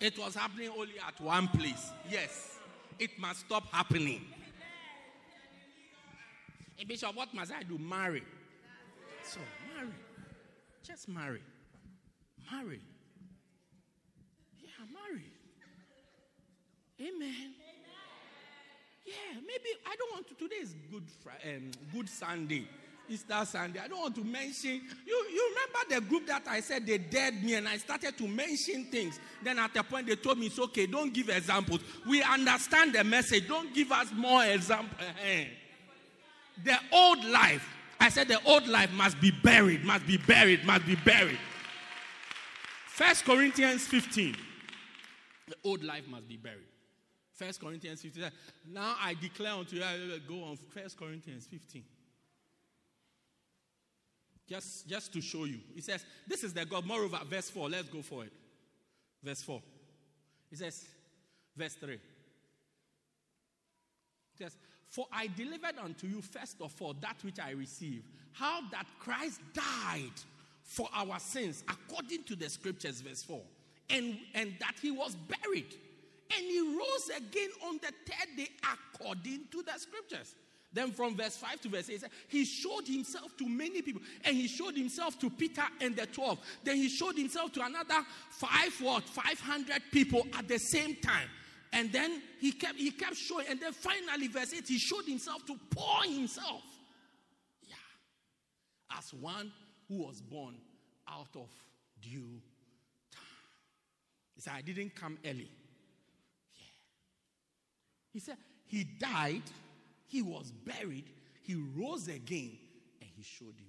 It was happening only at one place. Yes. It must stop happening. Hey, Bishop, what must I do? Marry. So, marry. Just marry. Marry. Yeah, marry. Amen. Yeah, maybe I don't want to. Today is Good um, Good Sunday, Easter Sunday. I don't want to mention. You you remember the group that I said they dared me, and I started to mention things. Then at a point they told me it's okay. Don't give examples. We understand the message. Don't give us more examples. The old life, I said the old life must be buried, must be buried, must be buried. First Corinthians 15. The old life must be buried. First Corinthians 15. Now I declare unto you, go on First Corinthians 15. Just, just to show you. He says, This is the God. Moreover, verse 4. Let's go for it. Verse 4. He says, verse 3. He says, for I delivered unto you first of all that which I received, how that Christ died for our sins according to the scriptures, verse 4, and, and that he was buried. And he rose again on the third day according to the scriptures. Then from verse 5 to verse 8, he showed himself to many people. And he showed himself to Peter and the 12. Then he showed himself to another five what? 500 people at the same time. And then he kept he kept showing, and then finally, verse 8, he showed himself to pour himself. Yeah. As one who was born out of due time. He said, I didn't come early. Yeah. He said, He died, he was buried, he rose again, and he showed himself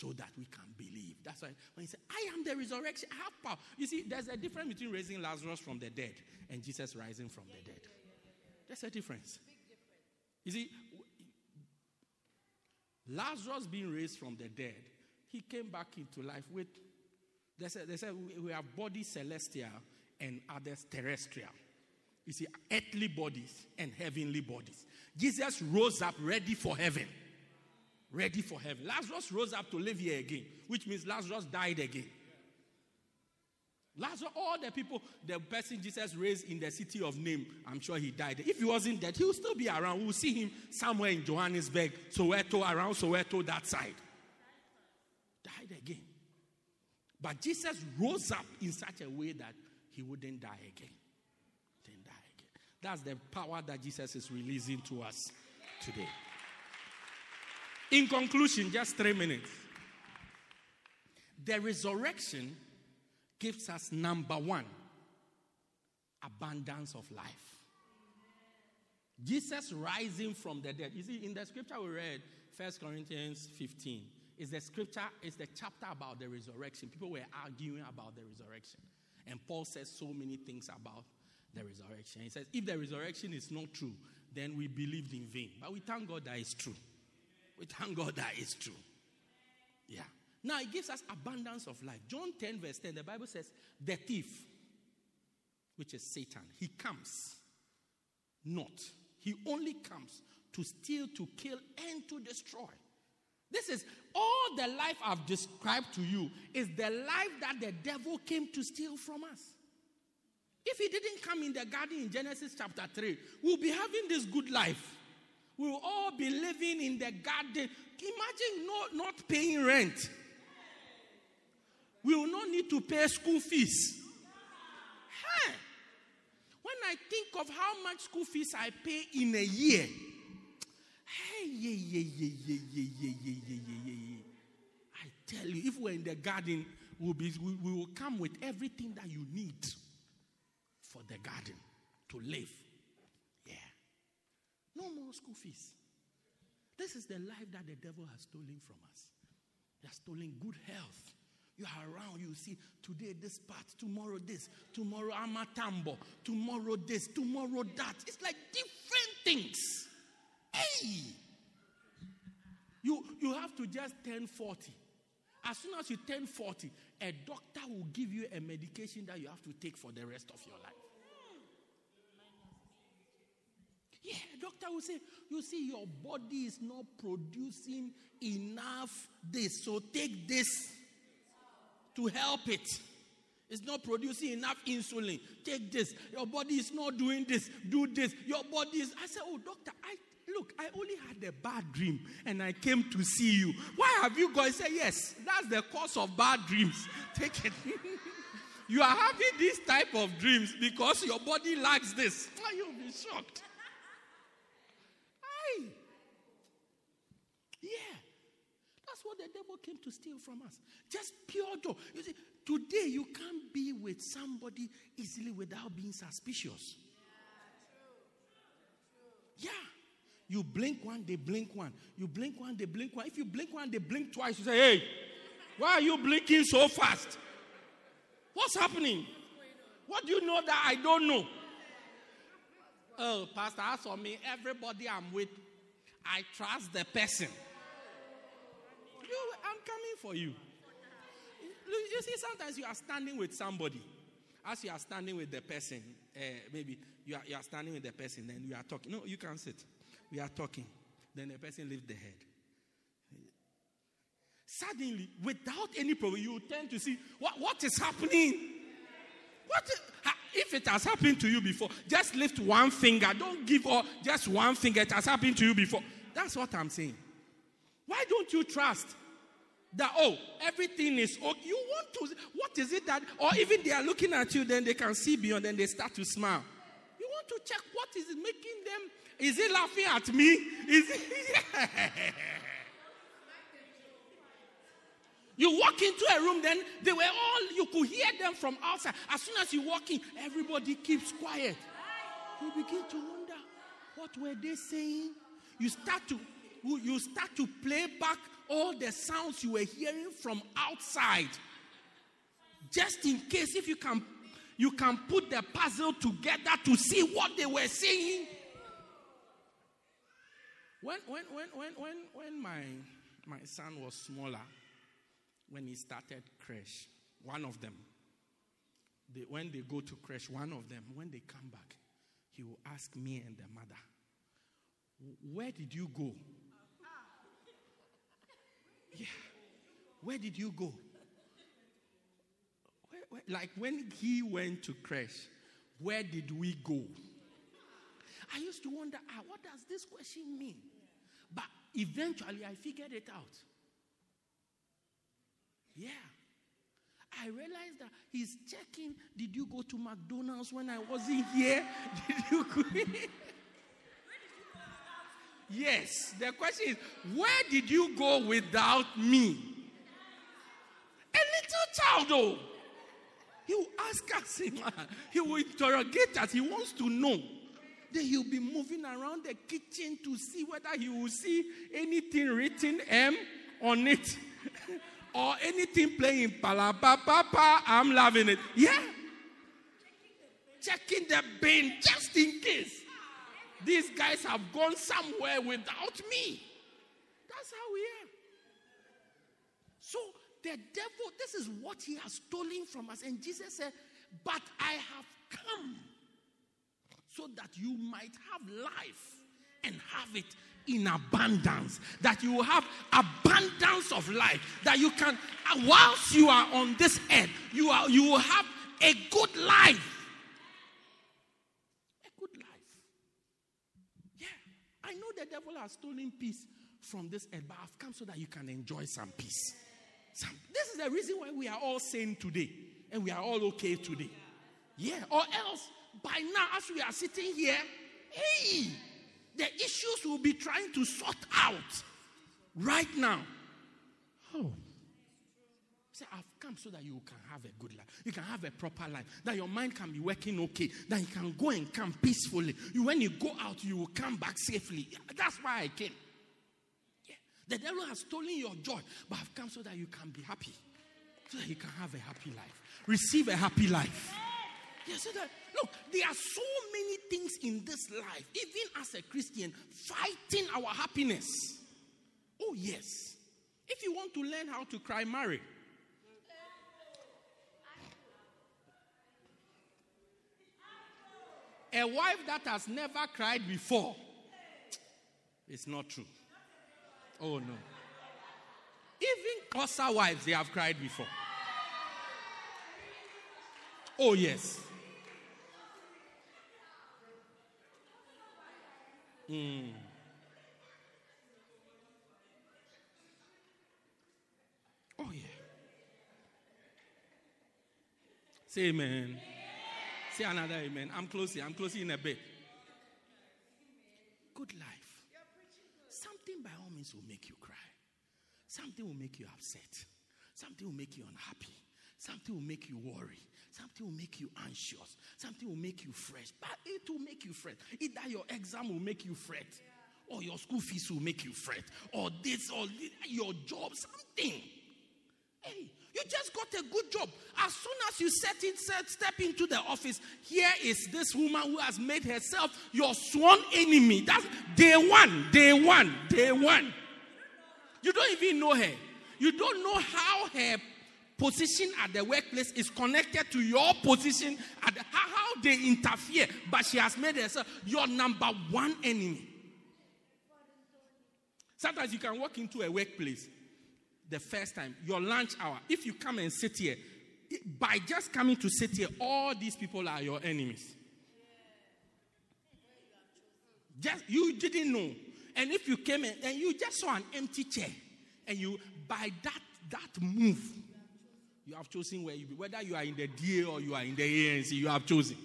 so that we can believe. That's why when he said, I am the resurrection, I have power. You see, there's a difference between raising Lazarus from the dead and Jesus rising from the dead. There's a difference. difference. You see, Lazarus being raised from the dead, he came back into life with, they said, they said we have bodies celestial and others terrestrial. You see, earthly bodies and heavenly bodies. Jesus rose up ready for heaven ready for heaven. Lazarus rose up to live here again, which means Lazarus died again. Lazarus, all the people, the person Jesus raised in the city of Nain, I'm sure he died. If he wasn't dead, he will still be around. We'll see him somewhere in Johannesburg, Soweto, around Soweto, that side. Died again. But Jesus rose up in such a way that he wouldn't die again. Didn't die again. That's the power that Jesus is releasing to us today. In conclusion, just three minutes. The resurrection gives us number one abundance of life. Jesus rising from the dead. You see, in the scripture we read, 1 Corinthians 15, is the scripture, is the chapter about the resurrection. People were arguing about the resurrection. And Paul says so many things about the resurrection. He says, if the resurrection is not true, then we believed in vain. But we thank God that it's true. We thank God that is true. Yeah. Now it gives us abundance of life. John 10, verse 10, the Bible says, The thief, which is Satan, he comes not. He only comes to steal, to kill, and to destroy. This is all the life I've described to you is the life that the devil came to steal from us. If he didn't come in the garden in Genesis chapter 3, we'll be having this good life. We will all be living in the garden. Imagine not, not paying rent. We will not need to pay school fees. When I think of how much school fees I pay in a year, hey, yeah, yeah, yeah, yeah, yeah, yeah, yeah, yeah, yeah, yeah. I tell you, if we're in the garden, we'll be, we, we will come with everything that you need for the garden to live. No more school fees. This is the life that the devil has stolen from us. He has stolen good health. You are around, you see today this part, tomorrow this, tomorrow Amatambo, tomorrow this, tomorrow that. It's like different things. Hey! You, you have to just turn 40. As soon as you turn 40, a doctor will give you a medication that you have to take for the rest of your life. Yeah, doctor will say, you see, your body is not producing enough this, so take this to help it. It's not producing enough insulin. Take this. Your body is not doing this. Do this. Your body is. I said, Oh, doctor, I look, I only had a bad dream and I came to see you. Why have you gone? Say, Yes, that's the cause of bad dreams. Take it. you are having this type of dreams because your body lacks this. Ah, you'll be shocked. That's what the devil came to steal from us. Just pure joy. You see, today you can't be with somebody easily without being suspicious. Yeah. You blink one, they blink one. You blink one, they blink one. If you blink one, they blink twice. You say, hey, why are you blinking so fast? What's happening? What do you know that I don't know? Oh, Pastor, as for me, everybody I'm with, I trust the person coming for you. You see, sometimes you are standing with somebody. As you are standing with the person, uh, maybe you are, you are standing with the person, then you are talking. No, you can't sit. We are talking. Then the person lifts the head. Suddenly, without any problem, you tend to see what, what is happening. What if it has happened to you before, just lift one finger. Don't give all just one finger. It has happened to you before. That's what I'm saying. Why don't you trust? That oh everything is okay you want to what is it that or even they are looking at you then they can see beyond then they start to smile. You want to check what is it making them is he laughing at me? Is it you walk into a room then they were all you could hear them from outside. As soon as you walk in everybody keeps quiet. You begin to wonder what were they saying? You start to you start to play back all the sounds you were hearing from outside. Just in case if you can you can put the puzzle together to see what they were saying. When when when when when when my my son was smaller, when he started creche, one of them, they, when they go to creche, one of them, when they come back, he will ask me and the mother, Where did you go? Yeah. Where did you go? Where, where, like when he went to creche, where did we go? I used to wonder, ah, what does this question mean? But eventually I figured it out. Yeah. I realized that he's checking, did you go to McDonald's when I wasn't here? Did you go? Yes. The question is, where did you go without me? Though. He will ask us, he will interrogate us, he wants to know. Then he'll be moving around the kitchen to see whether he will see anything written M on it or anything playing palapa papa. I'm loving it. Yeah. Checking the bin just in case. These guys have gone somewhere without me. That's how we are. So the devil, this is what he has stolen from us. And Jesus said, But I have come so that you might have life and have it in abundance. That you have abundance of life. That you can, uh, whilst you are on this earth, you, are, you will have a good life. A good life. Yeah. I know the devil has stolen peace from this earth, but I've come so that you can enjoy some peace. Some, this is the reason why we are all sane today and we are all okay today. Yeah, or else by now, as we are sitting here, hey, the issues we'll be trying to sort out right now. Oh. Say, I've come so that you can have a good life. You can have a proper life. That your mind can be working okay. That you can go and come peacefully. You, when you go out, you will come back safely. That's why I came. The devil has stolen your joy, but I've come so that you can be happy. So that you can have a happy life. Receive a happy life. Yes, so that look, there are so many things in this life, even as a Christian, fighting our happiness. Oh, yes. If you want to learn how to cry, marry. A wife that has never cried before, it's not true. Oh, no. Even Xhosa wives, they have cried before. Oh, yes. Mm. Oh, yeah. Say amen. Say another amen. I'm closing. I'm closing in a bit. Good life. Means will make you cry. Something will make you upset. Something will make you unhappy. Something will make you worry. Something will make you anxious. Something will make you fret. But it will make you fret. Either your exam will make you fret, or your school fees will make you fret, or this, or your job, something. Hey, you just got a good job. As soon as you set in, set, step into the office, here is this woman who has made herself your sworn enemy. That's day one, day one, day one. You don't even know her. You don't know how her position at the workplace is connected to your position at the, how, how they interfere. But she has made herself your number one enemy. Sometimes you can walk into a workplace the first time, your lunch hour. If you come and sit here, by just coming to sit here, all these people are your enemies. Just you didn't know. And if you came in and you just saw an empty chair, and you by that that move, you have chosen where you be. Whether you are in the DA or you are in the ANC, you have chosen.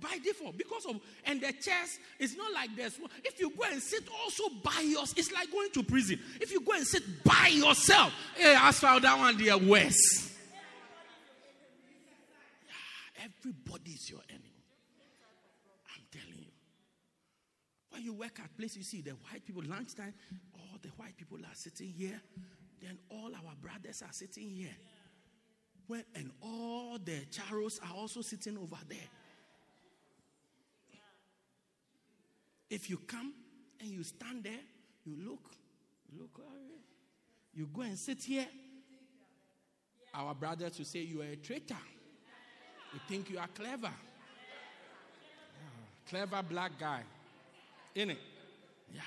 By default, because of and the chairs, it's not like this. If you go and sit also by yourself, it's like going to prison. If you go and sit by yourself, hey, as for that one, they are worse. Yeah, everybody is your enemy. I'm telling you. When you work at place, you see the white people lunchtime, all the white people are sitting here then all our brothers are sitting here. Well, and all the charros are also sitting over there. If you come and you stand there, you look, you look, uh, you go and sit here. Our brothers will say you are a traitor. You think you are clever. Yeah, clever black guy. In it. Yeah.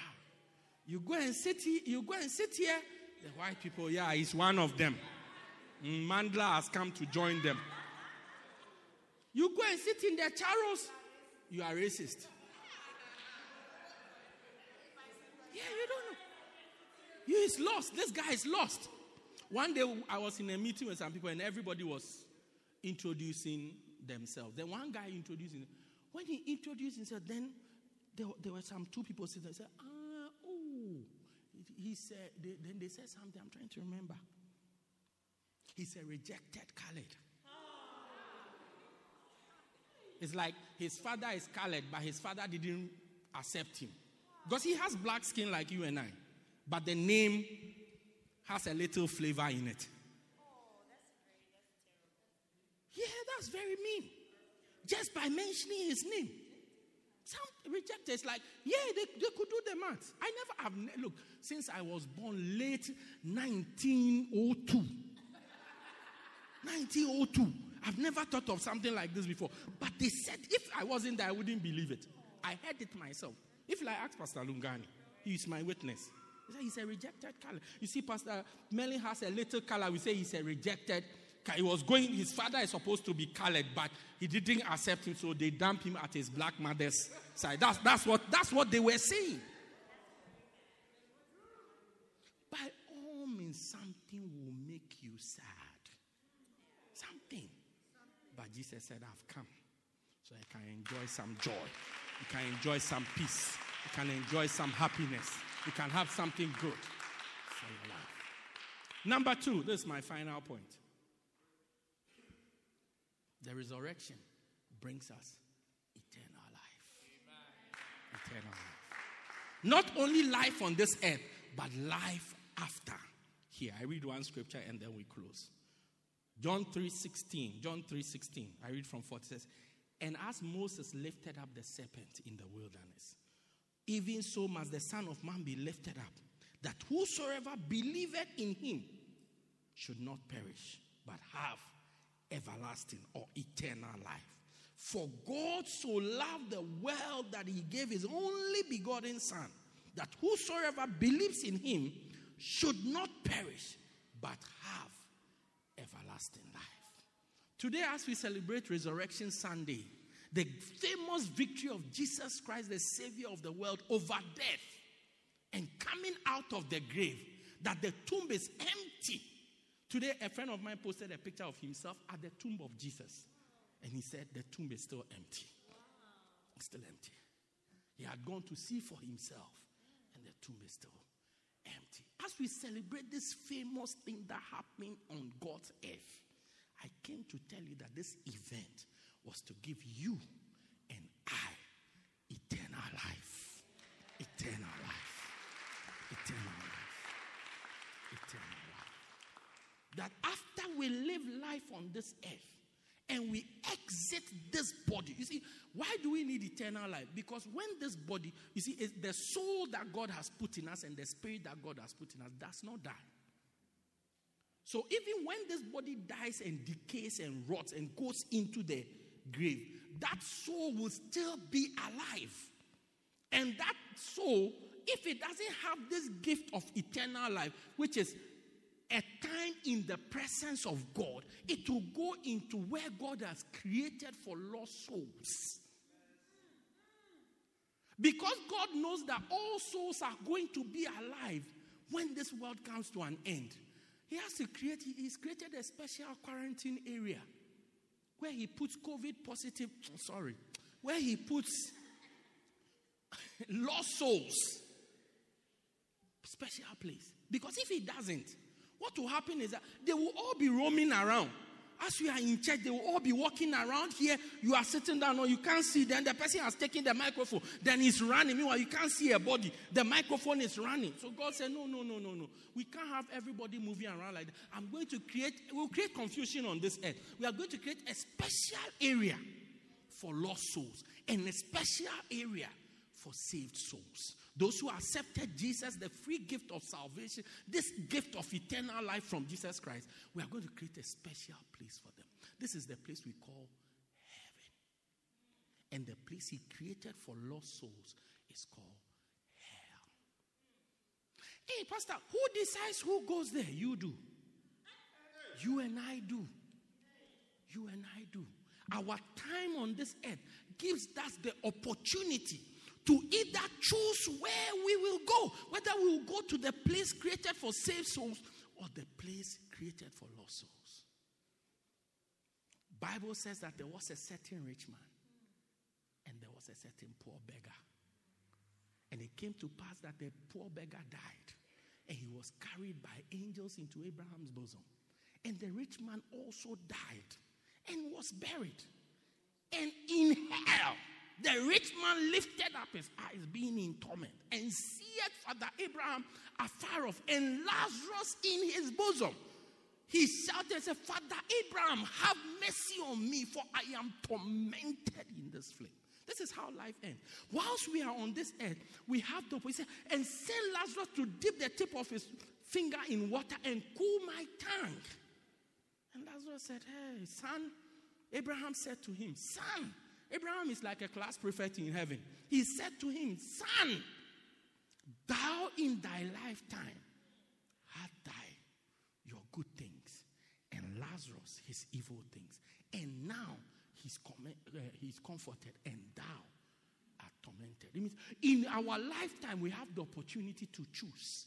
You go and sit here, you go and sit here the white people, yeah, he's one of them. Mandla has come to join them. You go and sit in their charros, you are racist. Yeah, you don't know. You is lost. This guy is lost. One day I was in a meeting with some people and everybody was introducing themselves. Then one guy introducing. When he introduced himself, then there, there were some two people sitting there. Said, ah, oh, he said, they, then they said something, I'm trying to remember. He said rejected colored. It's like his father is colored, but his father didn't accept him. Because he has black skin like you and I. But the name has a little flavor in it. Oh. Yeah, that's very mean. Just by mentioning his name. Some rejectors, like, yeah, they, they could do the math. I never have, look, since I was born late 1902. 1902. I've never thought of something like this before. But they said if I wasn't there, I wouldn't believe it. I heard it myself. If I ask Pastor Lungani, he is my witness. He said he's a rejected color. You see, Pastor Melly has a little color. We say he's a rejected He was going, his father is supposed to be colored, but he didn't accept him, so they dumped him at his black mother's side. That's, that's, what, that's what they were saying. By all means, something will make you sad. Something. But Jesus said, I've come so I can enjoy some joy. You can enjoy some peace. You can enjoy some happiness. You can have something good for your life. Number two, this is my final point. The resurrection brings us eternal life. Eternal life. Not only life on this earth, but life after. Here, I read one scripture and then we close. John 3:16. John 3:16. I read from 4. It says, And as Moses lifted up the serpent in the wilderness, even so must the Son of Man be lifted up, that whosoever believeth in him should not perish, but have everlasting or eternal life. For God so loved the world that he gave his only begotten Son, that whosoever believes in him should not perish, but have everlasting life. Today, as we celebrate Resurrection Sunday, the famous victory of Jesus Christ, the Savior of the world, over death and coming out of the grave, that the tomb is empty. Today, a friend of mine posted a picture of himself at the tomb of Jesus. And he said, The tomb is still empty. It's still empty. He had gone to see for himself, and the tomb is still empty. As we celebrate this famous thing that happened on God's earth, I came to tell you that this event was to give you and I eternal life. Eternal life. Eternal life. Eternal life. That after we live life on this earth, and we exit this body. You see, why do we need eternal life? Because when this body, you see, the soul that God has put in us and the spirit that God has put in us does not die. So even when this body dies and decays and rots and goes into the grave, that soul will still be alive. And that soul, if it doesn't have this gift of eternal life, which is a time in the presence of God, it will go into where God has created for lost souls. Because God knows that all souls are going to be alive when this world comes to an end. He has to create, he's created a special quarantine area where he puts COVID positive, oh, sorry, where he puts lost souls. Special place. Because if he doesn't, what will happen is that they will all be roaming around. As you are in church, they will all be walking around here. You are sitting down, or you can't see. Then the person has taken the microphone. Then he's running. Meanwhile, you can't see a body. The microphone is running. So God said, No, no, no, no, no. We can't have everybody moving around like that. I'm going to create, we'll create confusion on this earth. We are going to create a special area for lost souls and a special area for saved souls. Those who accepted Jesus, the free gift of salvation, this gift of eternal life from Jesus Christ, we are going to create a special place for them. This is the place we call heaven. And the place He created for lost souls is called hell. Hey, Pastor, who decides who goes there? You do. You and I do. You and I do. Our time on this earth gives us the opportunity to either choose where we will go, whether we will go to the place created for saved souls or the place created for lost souls. Bible says that there was a certain rich man and there was a certain poor beggar. And it came to pass that the poor beggar died and he was carried by angels into Abraham's bosom. And the rich man also died and was buried. And in hell, the rich man lifted up his eyes, being in torment, and seeth Father Abraham afar off, and Lazarus in his bosom. He shouted and said, Father Abraham, have mercy on me, for I am tormented in this flame. This is how life ends. Whilst we are on this earth, we have the he said, and send Lazarus to dip the tip of his finger in water and cool my tongue. And Lazarus said, Hey, son, Abraham said to him, Son, Abraham is like a class prefect in heaven. He said to him, Son, thou in thy lifetime had thy your good things, and Lazarus his evil things. And now he's, com- uh, he's comforted, and thou art tormented. It means in our lifetime, we have the opportunity to choose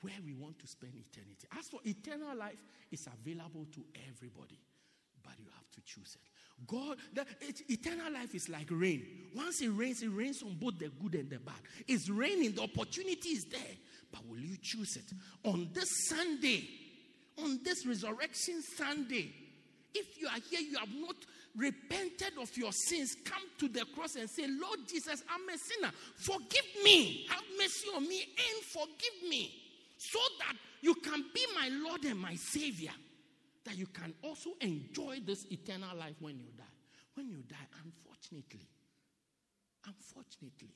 where we want to spend eternity. As for eternal life, it's available to everybody, but you have to choose it. God, the, it, eternal life is like rain. Once it rains, it rains on both the good and the bad. It's raining, the opportunity is there, but will you choose it? On this Sunday, on this resurrection Sunday, if you are here, you have not repented of your sins, come to the cross and say, Lord Jesus, I'm a sinner. Forgive me. Have mercy on me and forgive me. So that you can be my Lord and my Savior. That you can also enjoy this eternal life when you die. When you die, unfortunately, unfortunately,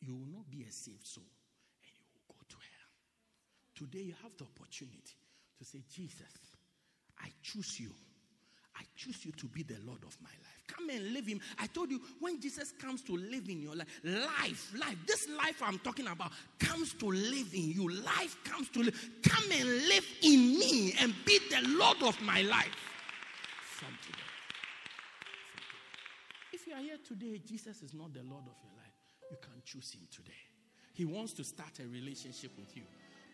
you will not be a saved soul and you will go to hell. Today, you have the opportunity to say, Jesus, I choose you. I choose you to be the Lord of my life. Come and live him. I told you, when Jesus comes to live in your life, life, life, this life I'm talking about comes to live in you. Life comes to live. Come and live in me and be the Lord of my life from today. If you are here today, Jesus is not the Lord of your life. You can choose him today. He wants to start a relationship with you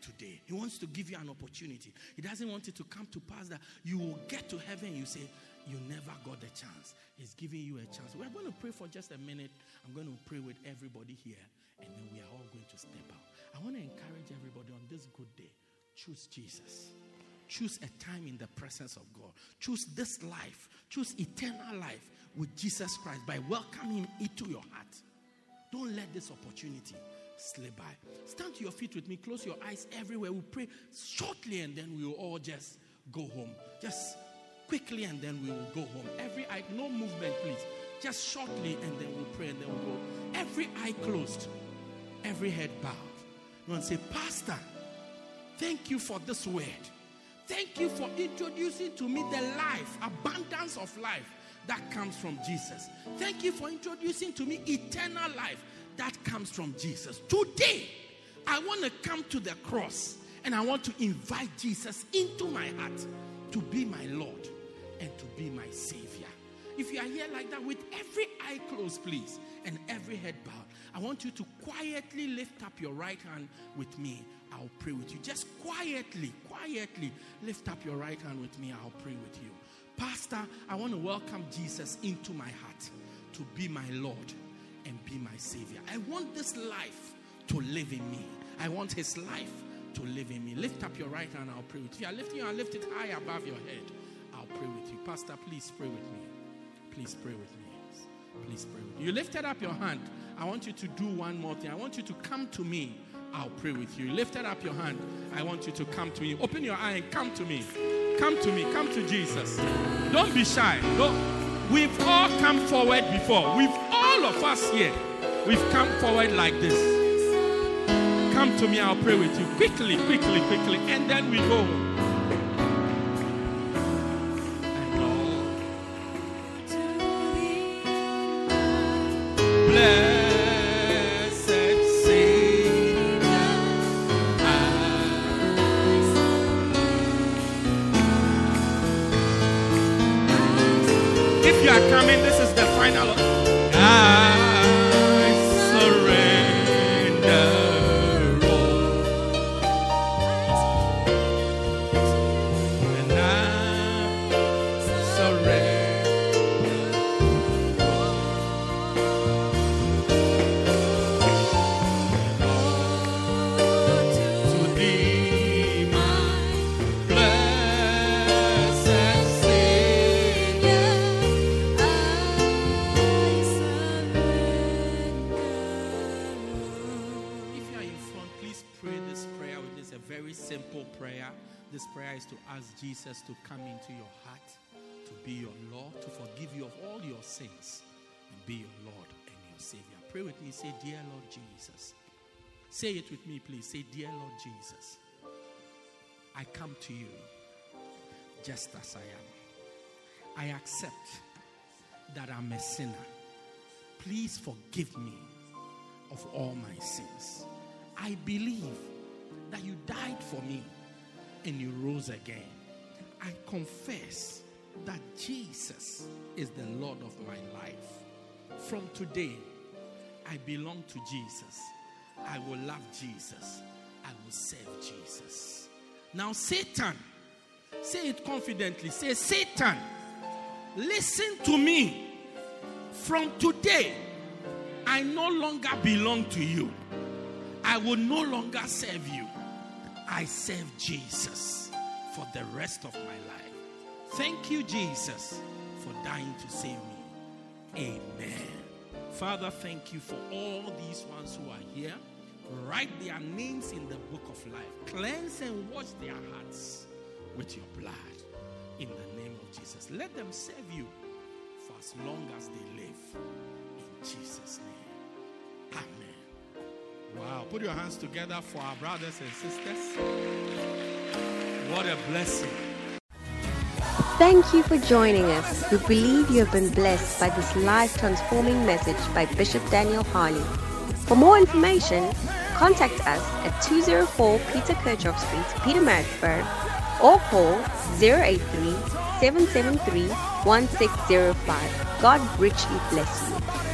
today. He wants to give you an opportunity. He doesn't want it to come to pass that you will get to heaven you say, You never got the chance. He's giving you a chance. We're going to pray for just a minute. I'm going to pray with everybody here, and then we are all going to step out. I want to encourage everybody on this good day choose Jesus. Choose a time in the presence of God. Choose this life. Choose eternal life with Jesus Christ by welcoming him into your heart. Don't let this opportunity slip by. Stand to your feet with me, close your eyes everywhere. We'll pray shortly and then we will all just go home. Just quickly and then we will go home. Every eye, no movement, please. Just shortly and then we'll pray and then we'll go. Every eye closed, every head bowed. You want to say, Pastor, thank you for this word. Thank you for introducing to me the life, abundance of life that comes from Jesus. Thank you for introducing to me eternal life that comes from Jesus. Today, I want to come to the cross and I want to invite Jesus into my heart to be my Lord and to be my Savior. If you are here like that with every eye closed, please, and every head bowed, I want you to quietly lift up your right hand with me. I'll pray with you. Just quietly, quietly lift up your right hand with me. I'll pray with you. Pastor, I want to welcome Jesus into my heart to be my Lord and be my Savior. I want this life to live in me. I want His life to live in me. Lift up your right hand, I'll pray with you. Lift you and lift it high above your head. I'll pray with you. Pastor, please pray with me. Please pray with me. Please pray with me. You lifted up your hand. I want you to do one more thing. I want you to come to me. I'll pray with you. You lifted up your hand. I want you to come to me. Open your eye and come to me. Come to me. Come to Jesus. Don't be shy. Don't. We've all come forward before. We've all of us here. We've come forward like this. Come to me, I'll pray with you. Quickly, quickly, quickly. And then we go. Jesus to come into your heart, to be your Lord, to forgive you of all your sins, and be your Lord and your Savior. Pray with me. Say, Dear Lord Jesus. Say it with me, please. Say, Dear Lord Jesus, I come to you just as I am. I accept that I'm a sinner. Please forgive me of all my sins. I believe that you died for me and you rose again. I confess that Jesus is the Lord of my life. From today, I belong to Jesus. I will love Jesus. I will serve Jesus. Now, Satan, say it confidently. Say, Satan, listen to me. From today, I no longer belong to you. I will no longer serve you. I serve Jesus for the rest of my life. Thank you, Jesus, for dying to save me. Amen. Father, thank you for all these ones who are here. Write their names in the book of life. Cleanse and wash their hearts with your blood in the name of Jesus. Let them serve you for as long as they live. In Jesus' name. Amen. Wow. Put your hands together for our brothers and sisters. What a blessing.
Thank you for joining us. We believe you have been blessed by this life transforming message by Bishop Daniel Harley. For more information, contact us at 204 Peter Kerchhoff Street, Pietermaritzburg, or call 083 773 1605. God richly bless you.